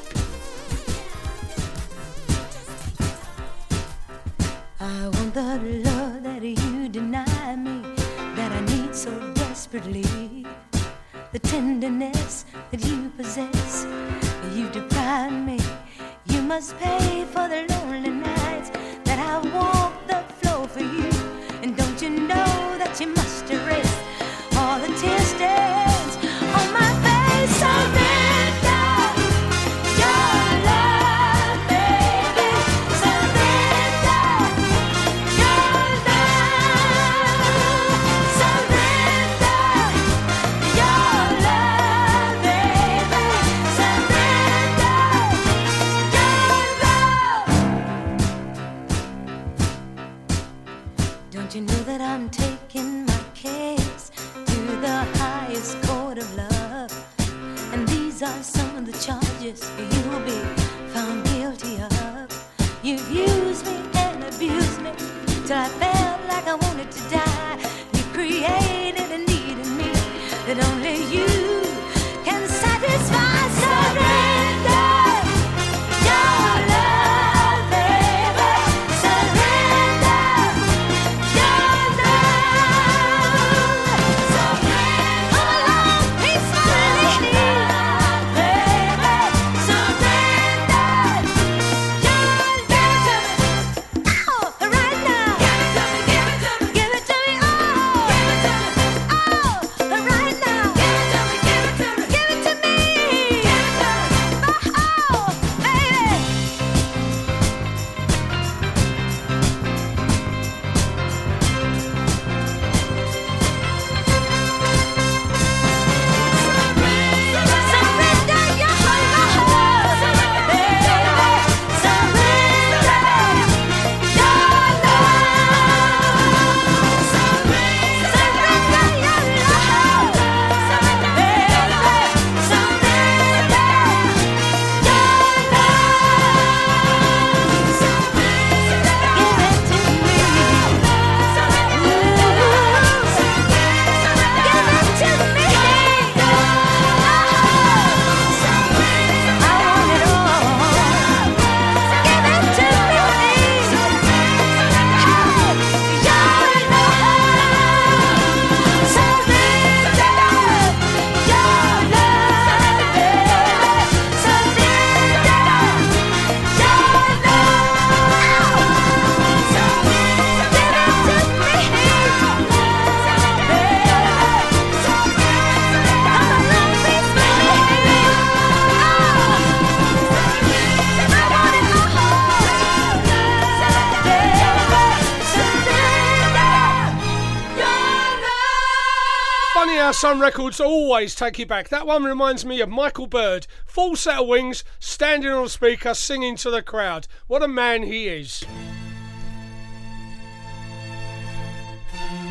Some Records always take you back. That one reminds me of Michael Bird, full set of wings, standing on a speaker, singing to the crowd. What a man he is.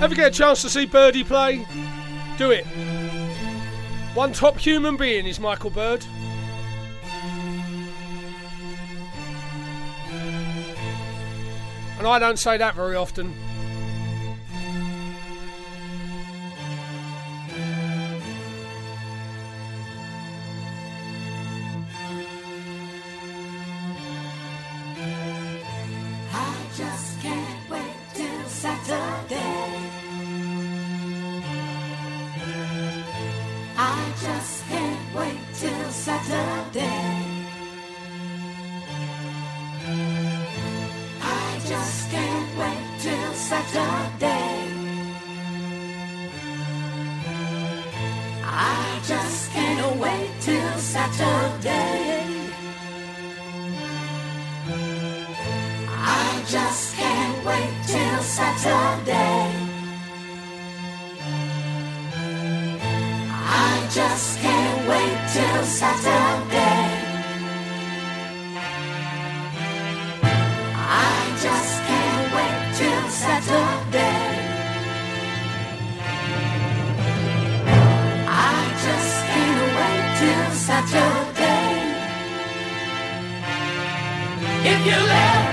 Ever get a chance to see Birdie play? Do it. One top human being is Michael Bird. And I don't say that very often. Saturday. You left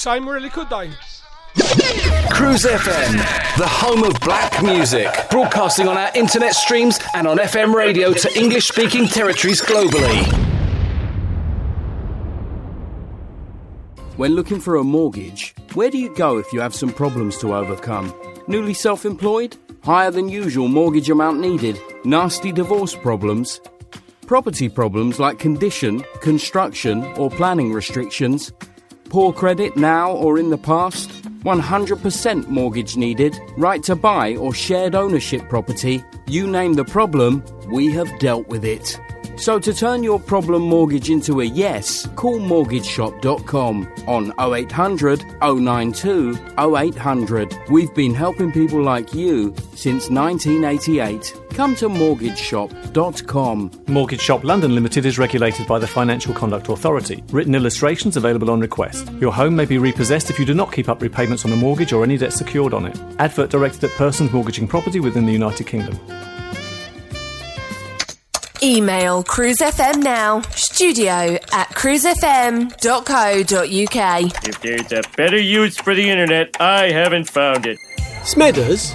Same really could they? Cruise FM, the home of black music, broadcasting on our internet streams and on FM radio to English speaking territories globally. When looking for a mortgage, where do you go if you have some problems to overcome? Newly self employed? Higher than usual mortgage amount needed? Nasty divorce problems? Property problems like condition, construction, or planning restrictions? Poor credit now or in the past? 100% mortgage needed, right to buy or shared ownership property, you name the problem, we have dealt with it. So to turn your problem mortgage into a yes, call mortgageshop.com on 0800 092 0800. We've been helping people like you since 1988 come to mortgageshop.com. Mortgage Shop London Limited is regulated by the Financial Conduct Authority. Written illustrations available on request. Your home may be repossessed if you do not keep up repayments on a mortgage or any debt secured on it. Advert directed at persons mortgaging property within the United Kingdom. Email cruisefm now, studio at cruisefm.co.uk. If there's a better use for the internet, I haven't found it. Smithers?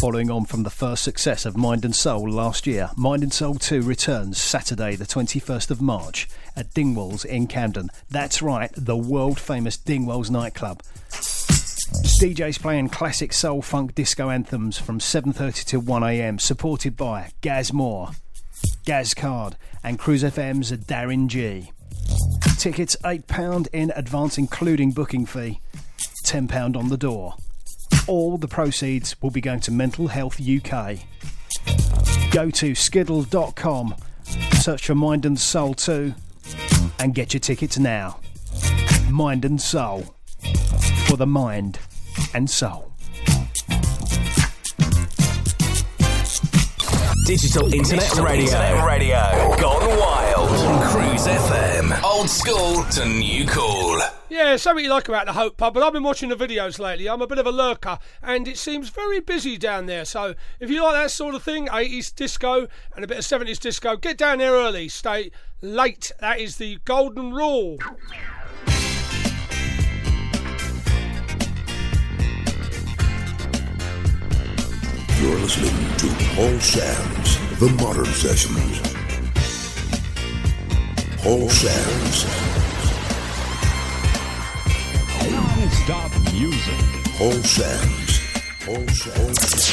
Following on from the first success of Mind and Soul last year, Mind and Soul 2 returns Saturday, the 21st of March at Dingwalls in Camden. That's right, the world famous Dingwalls nightclub. DJs playing classic soul funk disco anthems from 7:30 to 1 a.m. supported by Gaz Moore, Gaz Card and Cruise FM's Darren G. Tickets £8 in advance including booking fee, £10 on the door. All the proceeds will be going to Mental Health UK. Go to skiddle.com, search for Mind and Soul 2, and get your tickets now. Mind and Soul. For the mind and soul. Digital Internet Radio. Radio. Gone wild. On Cruise FM. Old school to new cool. Yeah, something you like about the Hope Pub, but I've been watching the videos lately. I'm a bit of a lurker, and it seems very busy down there. So if you like that sort of thing, 80s disco and a bit of 70s disco, get down there early, stay late. That is the golden rule. You're listening to Paul Sams The Modern Sessions. Paul Sams Non-stop music. Paul Sams Paul Sams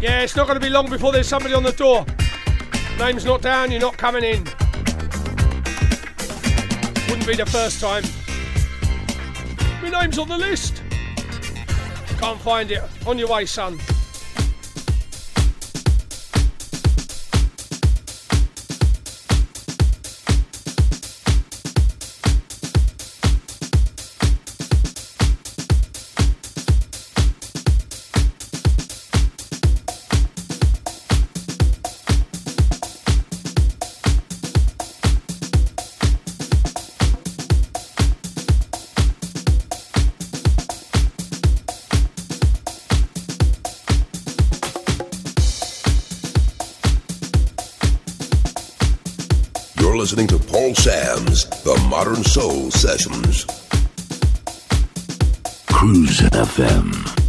Yeah, it's not going to be long before there's somebody on the door. Name's not down, you're not coming in. Wouldn't be the first time. My name's on the list. Can't find it. On your way, son. Listening to Paul Sams The Modern Soul Sessions. Cruise FM.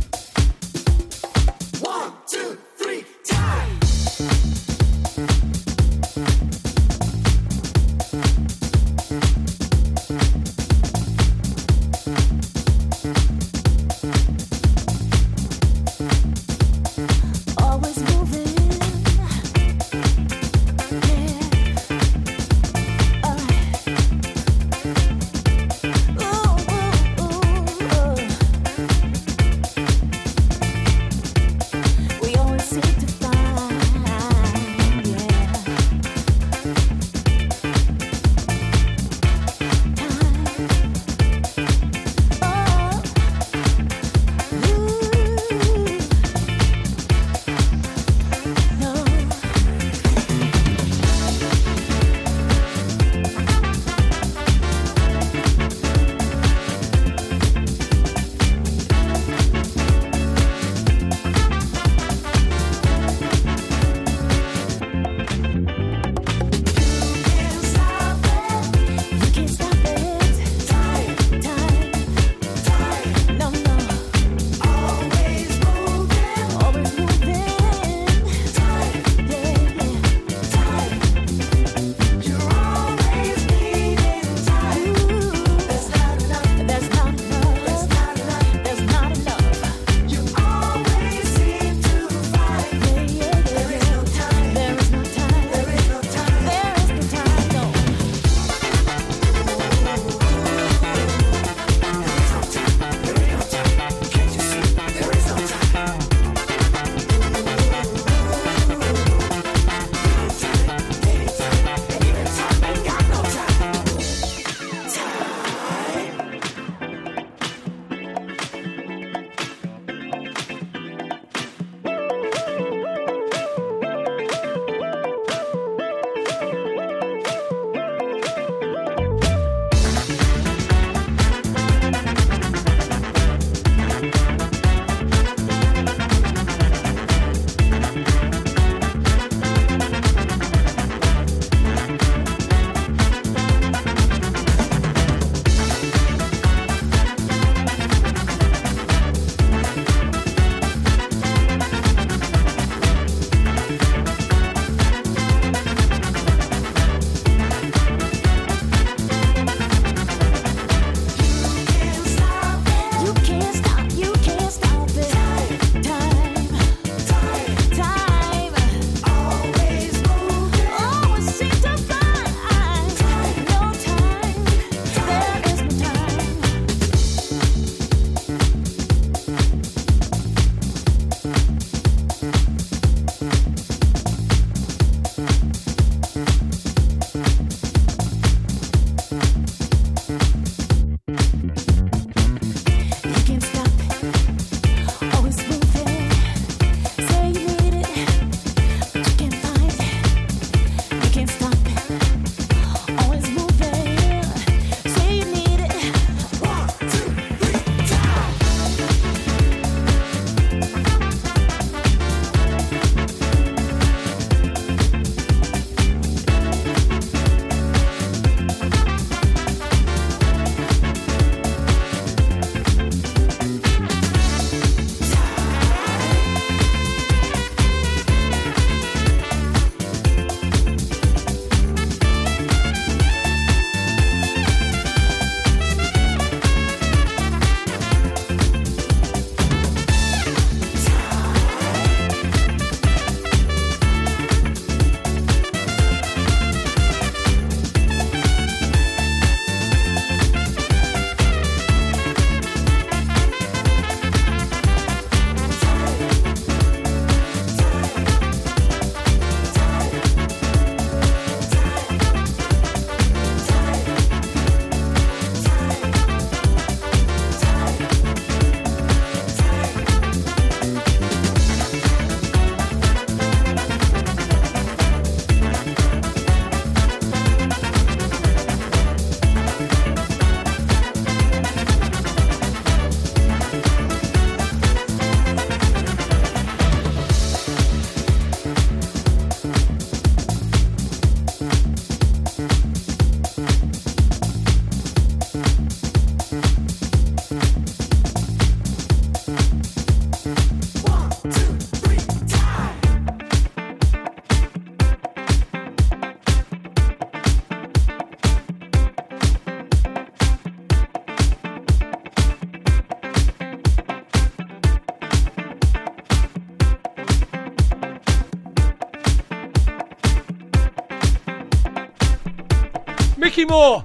more.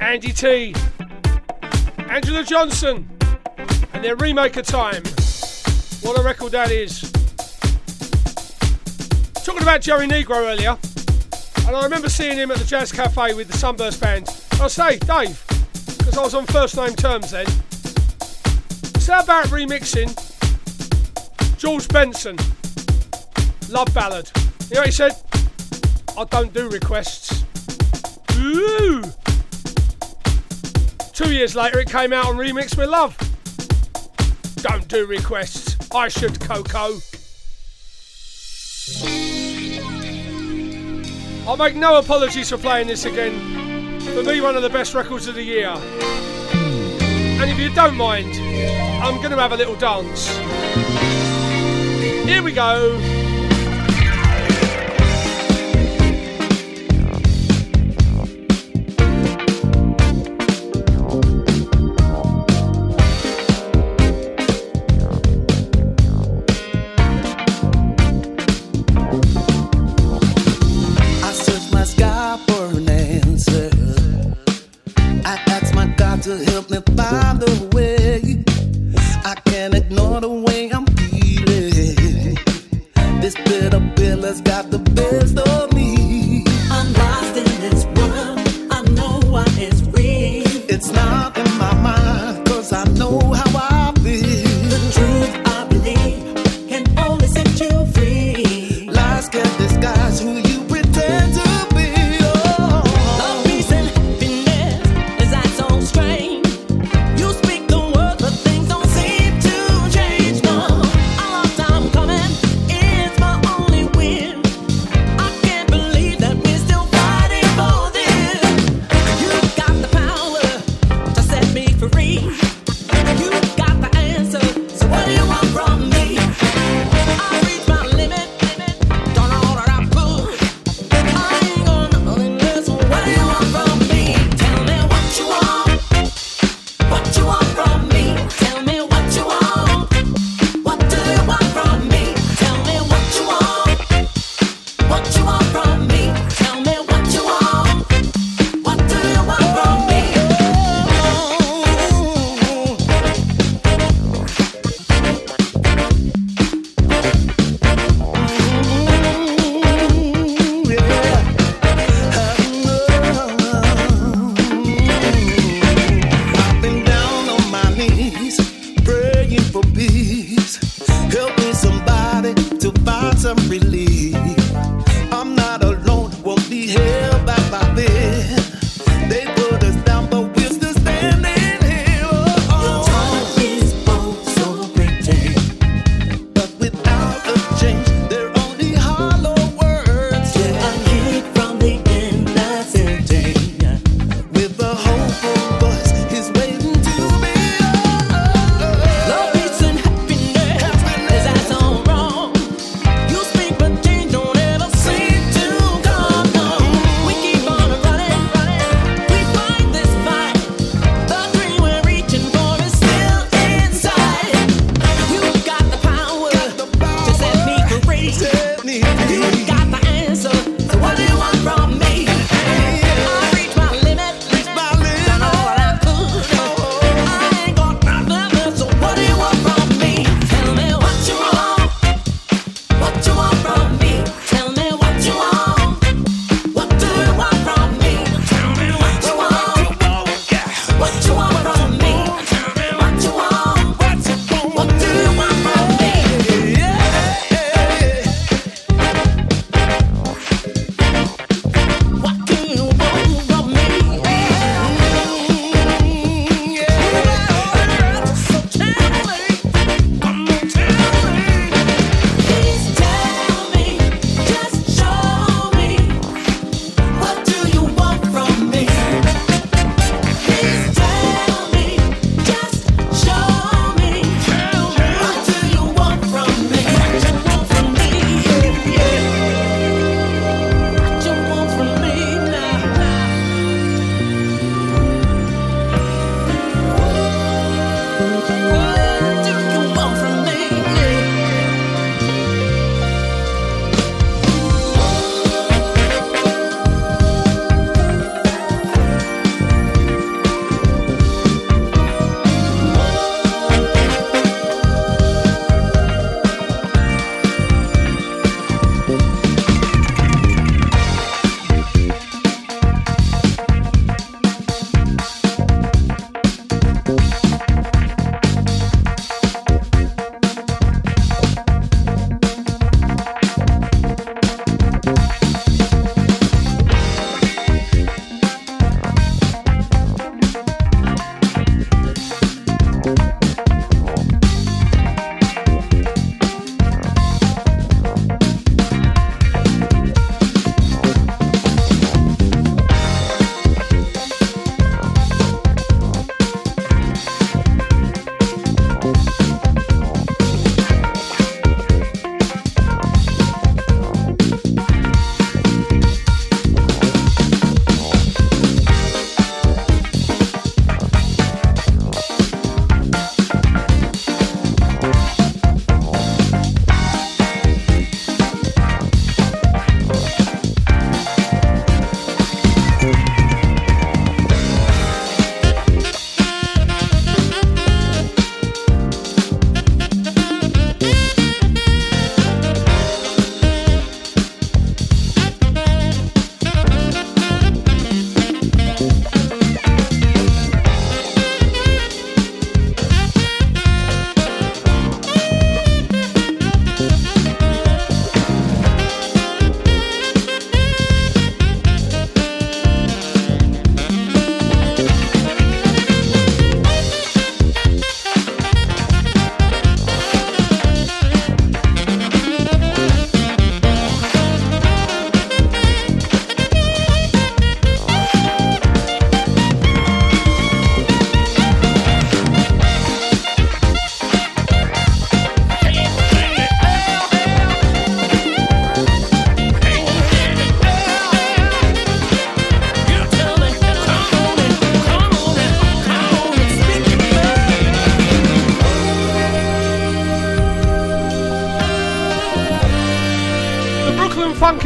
Andy T. Angela Johnson. And their remake of Time. What a record that is. Talking about Joey Negro earlier. And I remember seeing him at the Jazz Cafe with the Sunburst Band. I say, Dave, because I was on first name terms then. So about remixing George Benson? Love ballad. You know what he said? I don't do requests. Ooh. Two years later, it came out on Remix with Love. Don't do requests. I should, Coco. I make no apologies for playing this again. For me, one of the best records of the year. And if you don't mind, I'm going to have a little dance. Here we go.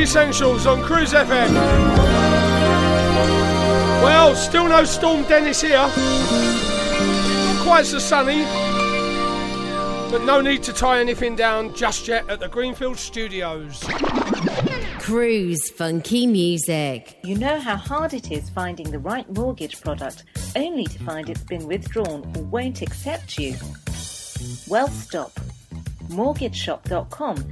Essentials on Cruise FM. Well, still no Storm Dennis here. Not quite so sunny. But no need to tie anything down just yet at the Greenfield Studios. Cruise funky music. You know how hard it is finding the right mortgage product only to find it's been withdrawn or won't accept you? Well, stop. MortgageShop.com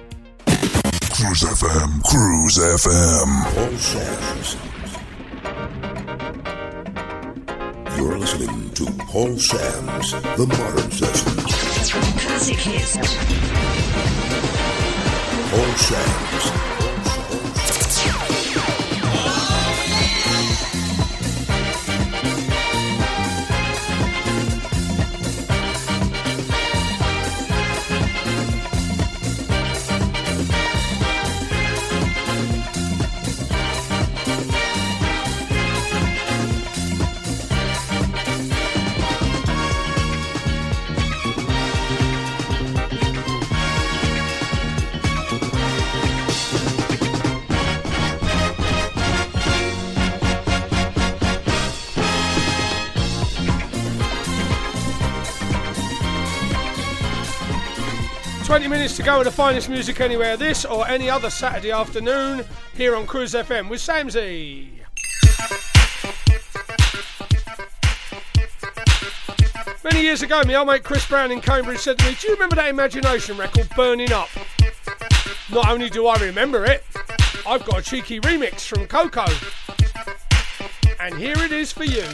Cruise FM, Cruise FM. All Sam's. You're listening to Paul Sams The Modern Sessions. Classic hits. Paul Sams. Minutes to go with the finest music anywhere. This or any other Saturday afternoon here on Cruise FM with Samsy. Many years ago, my old mate Chris Brown in Cambridge said to me, Do you remember that Imagination record, Burning Up? Not only do I remember it, I've got a cheeky remix from Koko. And here it is for you.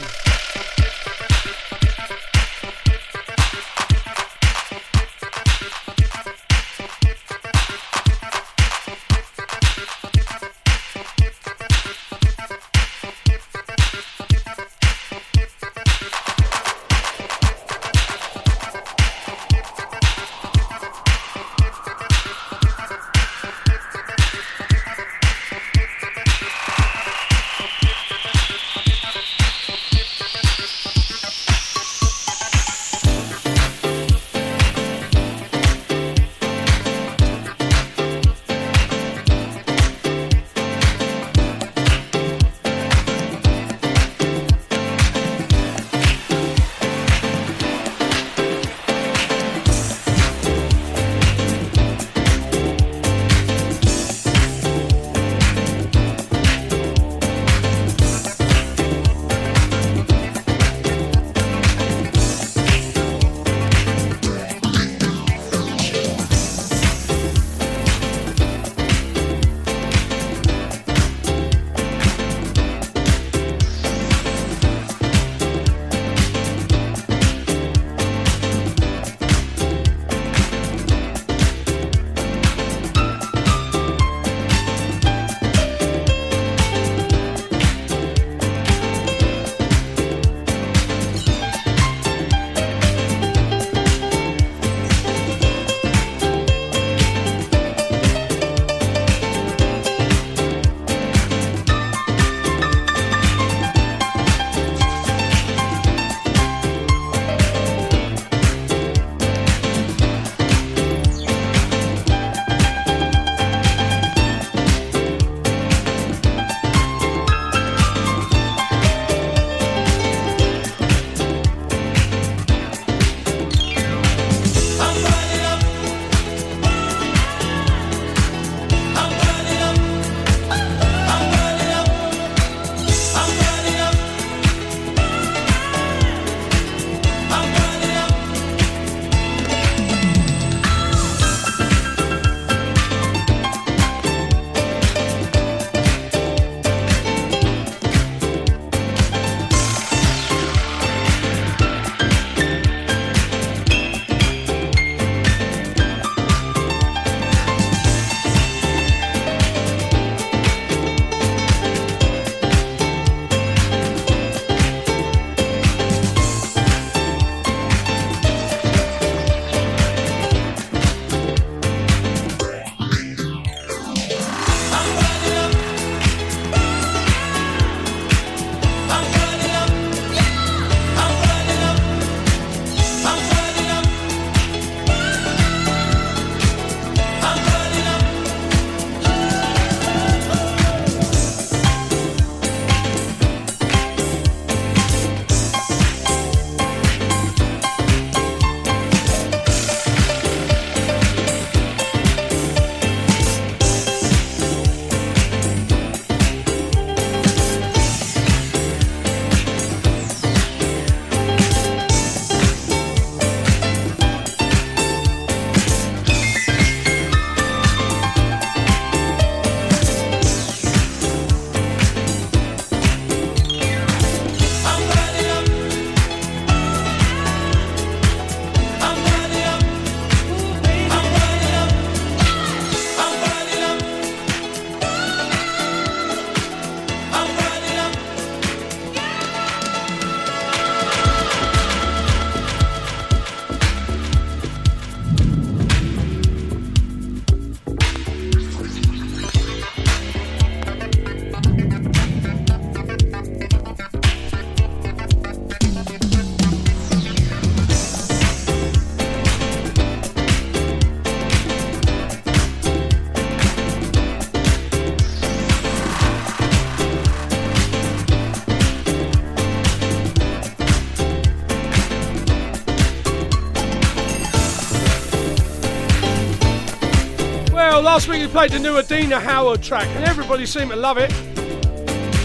Last week we played the new Adina Howard track, and everybody seemed to love it.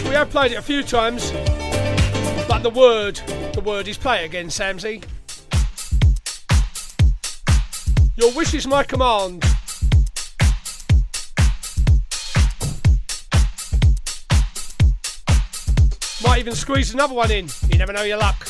We have played it a few times, but the word, the word is play it again, Samsy. Your wish is my command. Might even squeeze another one in. You never know your luck.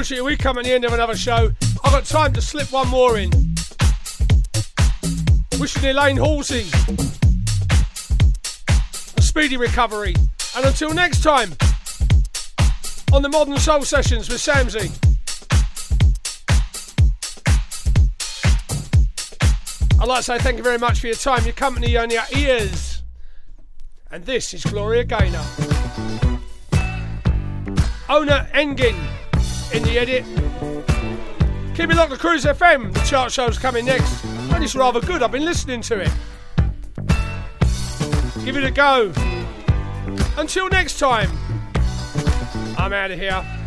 We come at the end of another show. I've got time to slip one more in. Wishing Elaine Halsey a speedy recovery. And until next time, on the Modern Soul Sessions with Samsy. I'd like to say thank you very much for your time, your company, and your ears. And this is Gloria Gaynor. Onur Engin the edit. Keep it locked to Cruise FM. The chart show's coming next, and it's rather good. I've been listening to it. Give it a go. Until next time, I'm out of here.